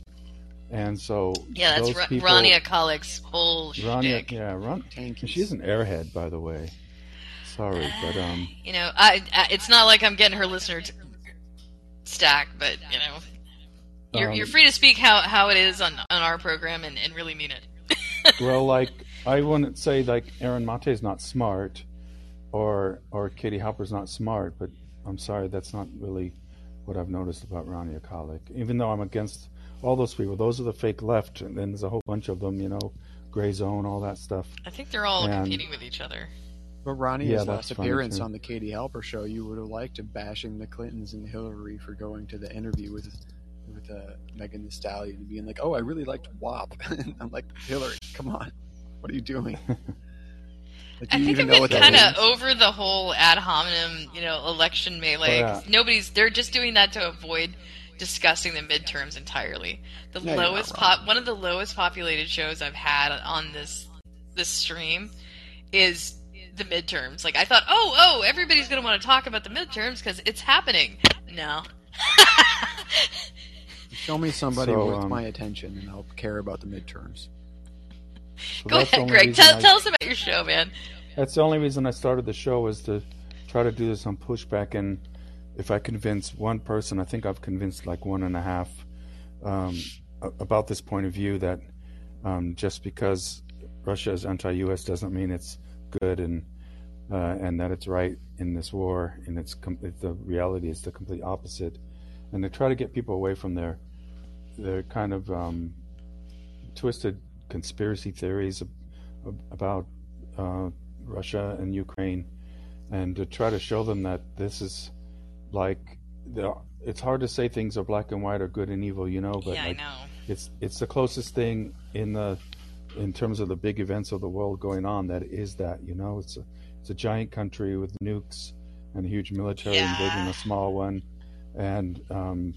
And so Yeah, that's those Ra- people, Rania Khalek's whole Rania, shtick. yeah, Ron, she's an airhead, by the way. Sorry, but um, You know, I, I, it's not like I'm getting her listener t- stack, but you know, you're, Um, you're free to speak how, how it is on, on our program and, and really mean it. [laughs] well, like I wouldn't say like Aaron Mate is not smart, or or Katie Halper's not smart, but I'm sorry, that's not really what I've noticed about Rania Khalek. Even though I'm against all those people, those are the fake left, and then there's a whole bunch of them, you know, gray zone, all that stuff. I think they're all And- competing with each other. But Ronnie, Yeah, that's last appearance on the Katie Halper show, you would have liked him bashing the Clintons and Hillary for going to the interview with with uh, Megan Thee Stallion and being like, "Oh, I really liked WAP." [laughs] and I'm like, Hillary, come on, what are you doing? [laughs] like, do I you think even I've been kind of over the whole ad hominem, you know, election melee. Oh, yeah. 'cause Nobody's they're just doing that to avoid discussing the midterms entirely. The Yeah, lowest pop, one of the lowest populated shows I've had on this this stream is the midterms. Like I thought, oh, oh, everybody's going to want to talk about the midterms because it's happening. No. [laughs] Show me somebody So, worth um, my attention, and I'll care about the midterms. So Go ahead, Greg. Tell, I- tell us about your show, man. That's the only reason I started the show was to try to do this on pushback, and if I convince one person, I think I've convinced like one and a half um, about this point of view that um, just because Russia is anti-U.S. doesn't mean it's good, and uh, and that it's right in this war, and it's com- the reality is the complete opposite, and to try to get people away from their their kind of um, twisted conspiracy theories ab- about uh, Russia and Ukraine, and to try to show them that this is like the. It's hard to say things are black and white or good and evil, you know, but yeah, like I know. it's it's the closest thing in the in terms of the big events of the world going on that is that you know it's a it's a giant country with nukes and a huge military Yeah. invading a small one, and um,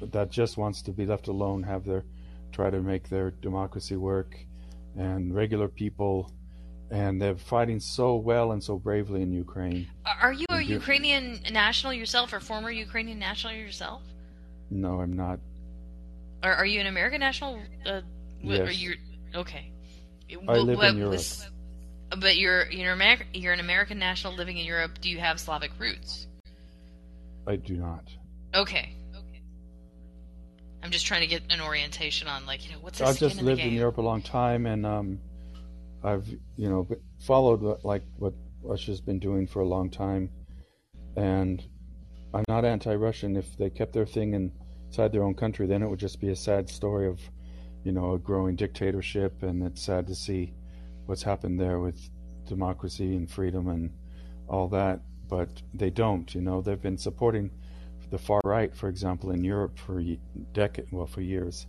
that just wants to be left alone, have their try to make their democracy work, and regular people, and they're fighting so well and so bravely in Ukraine. Are you a. Ukrainian national yourself, or former Ukrainian national yourself? No, I'm not. Or are you an American national? Uh, Yes. you okay? I live what in Europe. was- but you're you're American. You're an American national living in Europe. Do you have Slavic roots? I do not. Okay. I'm just trying to get an orientation on like you know what's the I've just in lived in? Europe a long time, and um, I've you know followed like what Russia's been doing for a long time, and I'm not anti-Russian. If they kept their thing inside their own country, then it would just be a sad story of you know a growing dictatorship, and it's sad to see what's happened there with democracy and freedom and all that. But they don't. You know, they've been supporting the far right, for example, in Europe for decade, well, for years,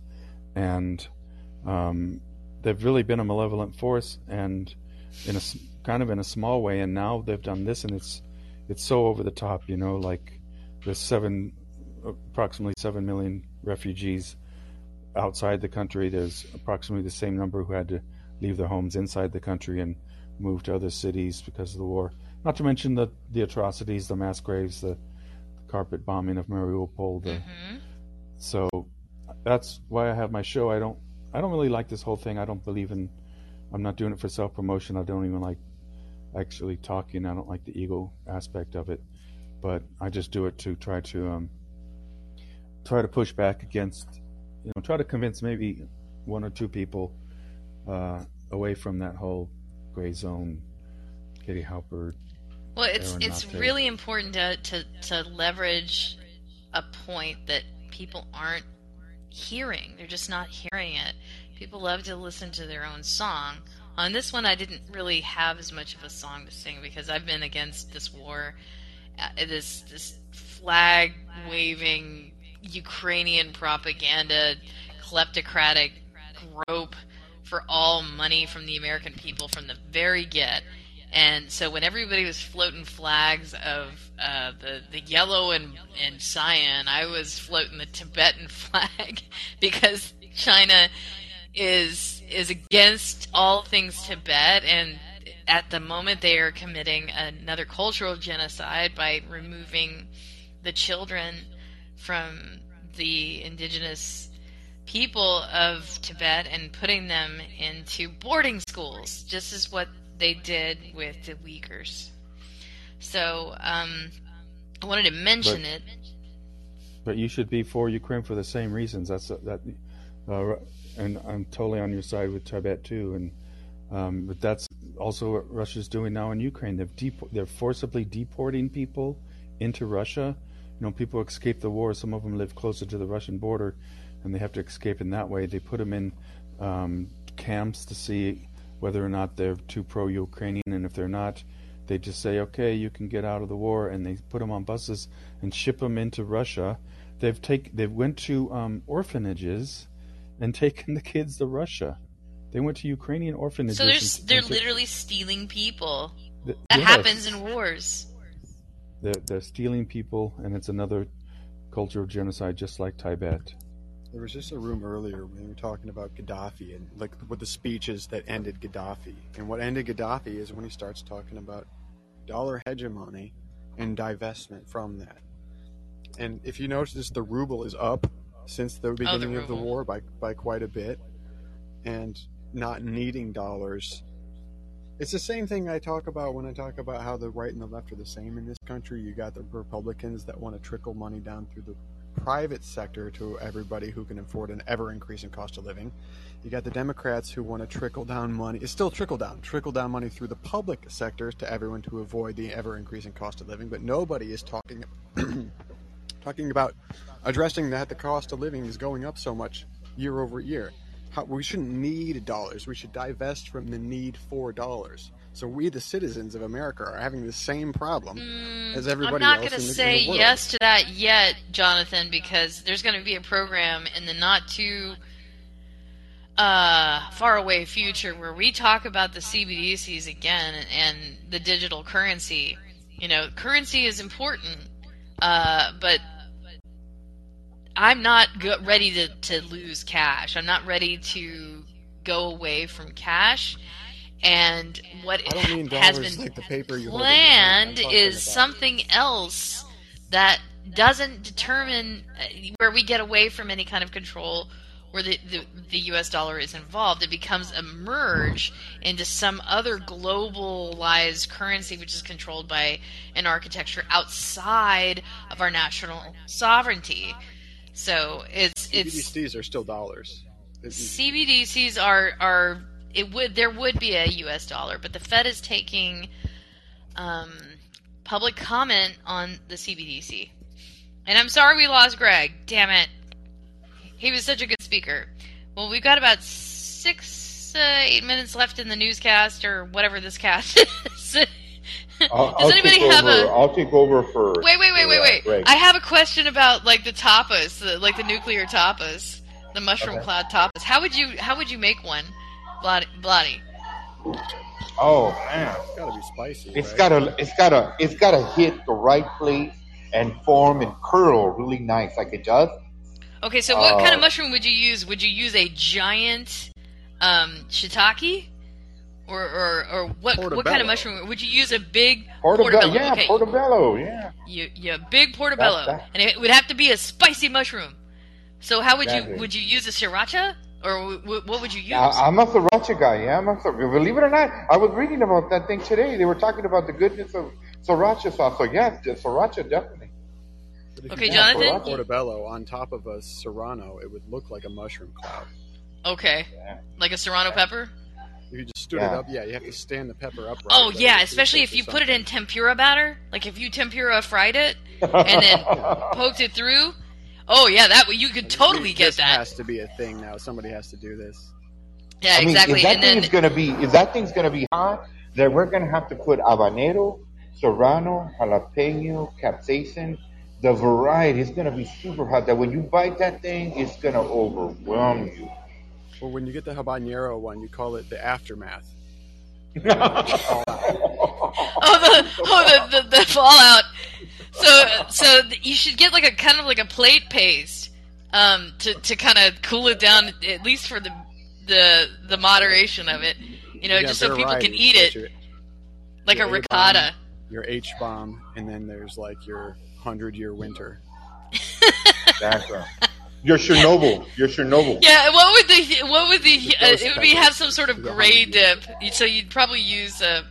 and um, they've really been a malevolent force, and in a kind of in a small way. And now they've done this, and it's it's so over the top. You know, like there's seven, approximately seven million refugees outside the country. There's approximately the same number who had to leave their homes inside the country and move to other cities because of the war. Not to mention the the atrocities, the mass graves, the carpet bombing of Mariupol, the Mhm. so that's why I have my show. I don't I don't really like this whole thing. I don't believe in I'm not doing it for self promotion. I don't even like actually talking. I don't like the ego aspect of it. But I just do it to try to um try to push back against you know, try to convince maybe one or two people uh away from that whole gray zone Katie Halper Well, it's it's really important to, to to leverage a point that people aren't hearing. They're just not hearing it. People love to listen to their own song. On this one, I didn't really have as much of a song to sing because I've been against this war, uh, this this flag waving Ukrainian propaganda, kleptocratic grope for all money from the American people from the very get. And so when everybody was floating flags of uh, the the yellow and and cyan, I was floating the Tibetan [laughs] flag because China is is against all things Tibet, and at the moment they are committing another cultural genocide by removing the children from the indigenous people of Tibet and putting them into boarding schools, just as what they did with the Uyghurs. So um, I wanted to mention But- it. But you should be for Ukraine for the same reasons. That's that, uh, and I'm totally on your side with Tibet too. And um, but that's also what Russia's doing now in Ukraine. They've dep- they're forcibly deporting people into Russia. You know, people escape the war. Some of them live closer to the Russian border, and they have to escape in that way. They put them in um, camps to see whether or not they're too pro-Ukrainian, and if they're not, they just say, "Okay, you can get out of the war," and they put them on buses and ship them into Russia. They've take they went to um, orphanages and [laughs] taken the kids to Russia. They went to Ukrainian orphanages. So they're they're literally stealing people. th- That yes. happens in wars. They're, they're stealing people, and it's another culture of genocide, just like Tibet. There was just a room earlier when they were talking about Gaddafi and like what the speeches that ended Gaddafi. And what ended Gaddafi is when he starts talking about dollar hegemony and divestment from that. And if you notice, the ruble is up since the oh, beginning of the war by by quite a bit, and not needing dollars. It's the same thing I talk about when I talk about how the right and the left are the same in this country. You got the Republicans that want to trickle money down through the private sector to everybody who can afford an ever increasing cost of living. You got the Democrats who want to trickle down money. It's still trickle down, trickle down money through the public sector to everyone to avoid the ever increasing cost of living. But nobody is talking [coughs] talking about addressing that the cost of living is going up so much year over year. How, we shouldn't need dollars. We should divest from the need for dollars. So we, the citizens of America, are having the same problem as everybody else. I'm not going to say in the world. yes to that yet, Jonathan, because there's going to be a program in the not too uh, far away future where we talk about the CBDCs again and, and the digital currency. You know, currency is important, uh, but I'm not go- ready to, to lose cash. I'm not ready to go away from cash. And what I don't mean has been like the paper you hold in your hand. I'm planned is something else that doesn't determine uh, where we get away from any kind of control where the, the, the US dollar is involved. It becomes a merge into some other globalized currency which is controlled by an architecture outside of our national sovereignty. So it's it's CBDCs are still dollars. CBDCs are are it would there would be a U.S. dollar, but the Fed is taking um, public comment on the CBDC. And I'm sorry we lost Greg. Damn it, he was such a good speaker. Well, we've got about six uh, eight minutes left in the newscast or whatever this cast [laughs] is. I'll, Does I'll anybody have over, a I'll take over for. Wait, wait, wait, for, wait, uh, wait. Greg. I have a question about like the tapas, the, like the nuclear tapas, the mushroom Okay. cloud tapas. How would you how would you make one, Bloody? Bloody? Oh man, It's got to be spicy. it's right? gotta, it's gotta, it's gotta hit the right place and form and curl really nice, like it does. Okay, so what kind of Uh, mushroom would you use? Would you use a giant um, shiitake, or or, or what what kind of mushroom? Would you use a big Portobello, yeah, Okay, portobello, yeah. you you big portobello, That- that- and it would have to be a spicy mushroom. So how would Exactly. you would you use a sriracha, or w- w- what would you use? I, I'm a sriracha guy. Yeah, I'm a sriracha. Believe it or not, I was reading about that thing today. They were talking about the goodness of sriracha sauce. So yes, the sriracha definitely. But if Okay, you Jonathan? put Portobello on top of a serrano, it would look like a mushroom cloud. okay, Yeah. like a serrano pepper. If you just stood Yeah. it up, yeah, you have to stand the pepper upright. Oh but yeah, especially if you put it in tempura batter. Like if you tempura fried it [laughs] and then poked it through. Oh yeah, that way you could totally get this that. has to be a thing now. Somebody has to do this. Yeah, I mean, exactly. if that And thing then is gonna be, if that thing's gonna be hot, then we're gonna have to put habanero, serrano, jalapeno, capsaicin. The variety is gonna be super hot. That when you bite that thing, it's gonna overwhelm you. Well, when you get the habanero one, you call it the aftermath. [laughs] oh the oh the, the, the fallout. So so you should get like a kind of like a plate paste um to to kind of cool it down at least for the the the moderation of it. You know, You got just so people can eat There's it Your, like a your A-bomb, ricotta. Your H bomb, and then there's like your hundred year winter. Exactly. Your Chernobyl, your Chernobyl. Yeah, what would the what would the uh, it would be have some sort of gray dip. So you'd probably use uh,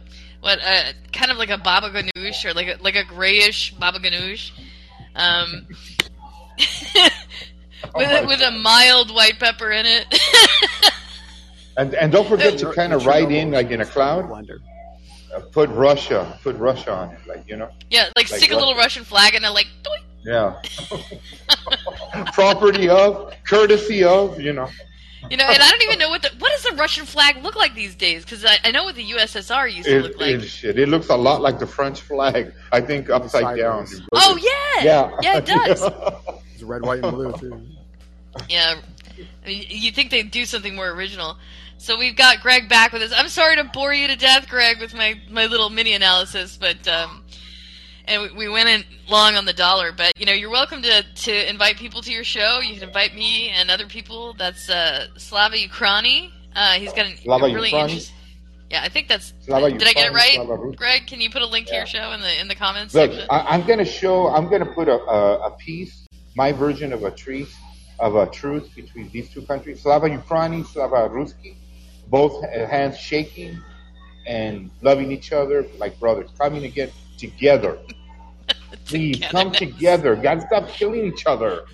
what uh, kind of like a baba ganoush or like a, like a grayish baba ganoush, um, [laughs] with my with a mild white pepper in it. [laughs] And and don't forget to kind of write in like in a cloud. blender. Uh, put Russia, put Russia on it, like you know. Yeah, like, Like stick a little Russian flag and then like, doink. Yeah. [laughs] Property of, courtesy of, you know. You know. And I don't even know what the what does the Russian flag look like these days? Because I, I know what the USSR used to It, look like. it, shit, it looks a lot like the French flag. I think upside down. Oh yeah, Yeah. yeah, it does. [laughs] It's red, white, and blue too. Yeah, I mean, you'd think they'd do something more original. So we've got Greg back with us. I'm sorry to bore you to death, Greg, with my, my little mini analysis, but um, and we, we went in long on the dollar. But you know, you're welcome to to invite people to your show. You can invite me and other people. That's uh, Slava Ukrani. Uh, he's got Slava a really Ukrani? interesting. Yeah, I think that's. Slava did I get it right, Greg? Can you put a link to your show in the in the comments Look, section? I, I'm going to show, I'm going to put a, a, a piece, my version of a treat, of a truce between these two countries. Slava Ukraini, Slava Ruski, both hands shaking and loving each other like brothers, coming again together. Please come together. Gotta stop killing each other.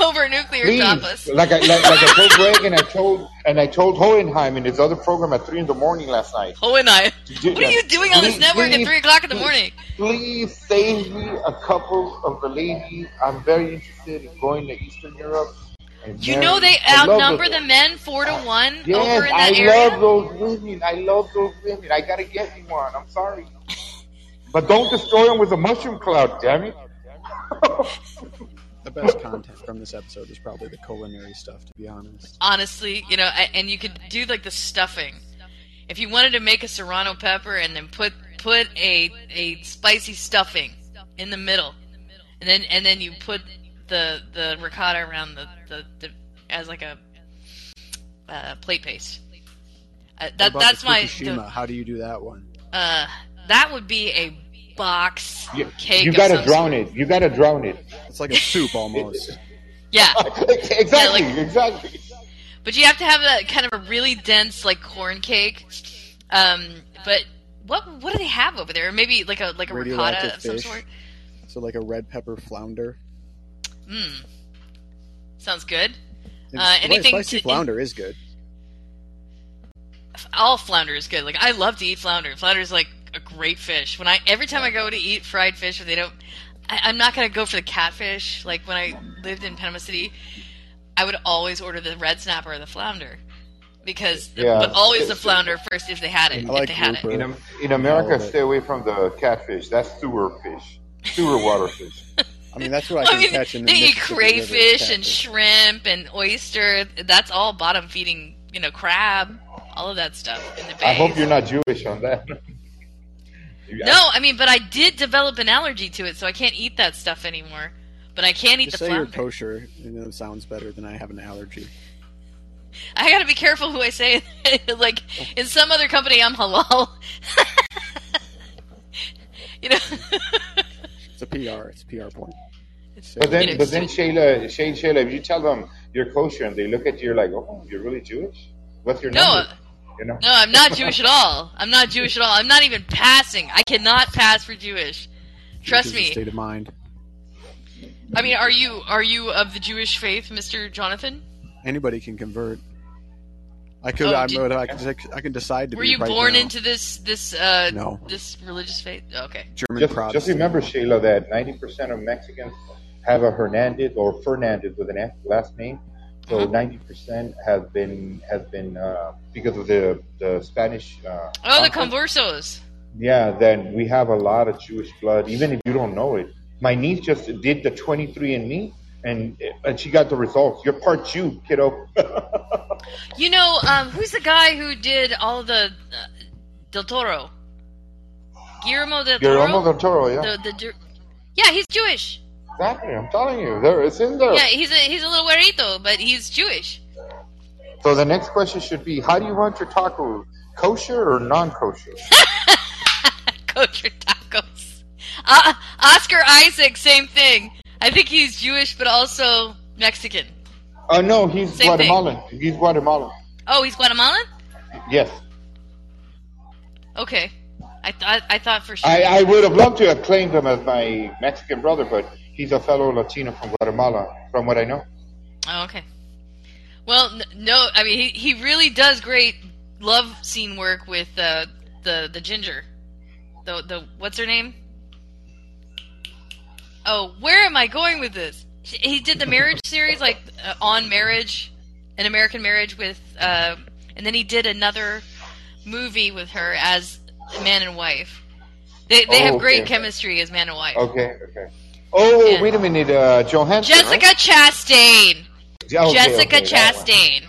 Over nuclear Please, like I like, like I told Greg and I told and I told Hohenheim in his other program at three in the morning last night. Oh, I. Do- What are you doing on this Please, network at three o'clock in the morning? Please save me a couple of the ladies. I'm very interested in going to Eastern Europe. You know they outnumber the men four to ah, one Yes, over in I that area. love those women. I love those women. I gotta get me one. I'm sorry, but don't destroy them with a mushroom cloud. Damn it. The best content from this episode is probably the culinary stuff, to be honest. Honestly, you know, and you could do like the stuffing. If you wanted to make a serrano pepper and then put put a a spicy stuffing in the middle, and then and then you put the the ricotta around the the, the as like a uh, plate paste. Uh, that that's my Fukushima? How do you do that one? uh, that would be a box You, cake. you gotta some drown sort. it. You gotta drown it. It's like a soup almost. [laughs] Yeah, [laughs] exactly. like- exactly. But you have to have a kind of a really dense like corn cake. Um, but what what do they have over there? Maybe like a like a ricotta Radioactive of some sort. so like a red pepper flounder. Mm. Sounds good. And Uh, right, anything spicy to- flounder is good. All flounder is good. Like I love to eat flounder. Flounder is like a great fish. When I every time I go to eat fried fish, or they don't, I, I'm not gonna go for the catfish. Like when I lived in Panama City, I would always order the red snapper or the flounder. Because, Yeah. but always the flounder first if they had it. I if they had it. grouper. In, in America, All stay away from the catfish. That's sewer fish, sewer [laughs] water fish. I mean, that's what I Well, can I mean, catch in the they eat Mississippi River is crayfish and shrimp and oyster. That's all bottom feeding, you know, crab, all of that stuff in the bay. I hope you're not Jewish on that. [laughs] You- No, I mean, but I did develop an allergy to it, so I can't eat that stuff anymore. But I can't eat Just the say you're kosher, and it sounds better than I have an allergy. I gotta be careful who I say. [laughs] like in some other company, I'm halal. [laughs] you know. It's a PR. It's a PR point. But then, You know, but then Shayla, Shayla, Shayla, if you tell them you're kosher and they look at you you're like, oh, you're really Jewish? What's your name? No, number? You know? no, I'm not Jewish at all. I'm not Jewish at all. I'm not even passing. I cannot pass for Jewish. Trust Which me. State of mind. I mean, are you are you of the Jewish faith, Mister Jonathan? Anybody can convert. I could. Oh, I, did- but I, can, I can decide to Were be you right born now. into this this uh No. this religious faith? Oh, Okay. German Just, Protestant? just remember, Shayla, that 90% of Mexicans have a Hernandez or Fernandez with an F last name. So Uh-huh. 90% have been has been uh, because of the the Spanish. Uh, Oh, the conversos. Yeah, then we have a lot of Jewish blood, even if you don't know it. My niece just did the 23andMe, and and she got the results. You're part Jew, kiddo. [laughs] You know, um, who's the guy who did all the uh, Del Toro? Guillermo del Toro. Guillermo del Toro, yeah. The, the, yeah, he's Jewish. Exactly, I'm telling you, there it's in there. Yeah, he's a he's a little güerito, but he's Jewish. So the next question should be, how do you want your tacos? Kosher or non-kosher? [laughs] Kosher tacos. Uh, Oscar Isaac, same thing. I think he's Jewish, but also Mexican. Uh, no, he's Same thing. Guatemalan. He's Guatemalan. Oh, he's Guatemalan. Yes, Okay, I thought I thought for sure. I, I would have loved to have claimed him as my Mexican brother, but he's a fellow Latino from Guatemala, from what I know. Oh, okay. Well, no, I mean he, he really does great love scene work with uh, the the ginger, the the what's her name? Oh, where am I going with this? He did the marriage [laughs] series, like uh, on marriage, an American Marriage with, uh, and then he did another movie with her as man and wife. They they Oh, have great okay. chemistry as man and wife. Okay, okay. Oh, Yeah. wait a minute, uh, Johansson. Jessica right? Chastain. Yeah, okay, Jessica okay. Chastain.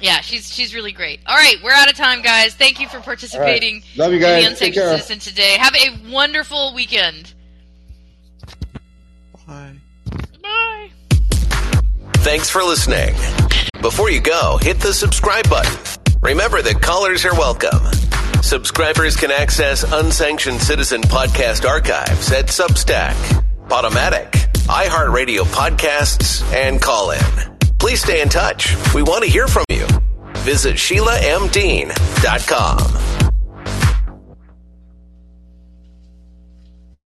Yeah, she's she's really great. All right, we're out of time, guys. Thank you for participating Love you in guys. the Take care. Citizen today. Have a wonderful weekend. Bye. Bye. Thanks for listening. Before you go, hit the subscribe button. Remember that callers are welcome. Subscribers can access unsanctioned citizen podcast archives at Substack, Podomatic, iHeartRadio podcasts, and Callin. Please stay in touch. We want to hear from you. Visit SheilaMDean.com.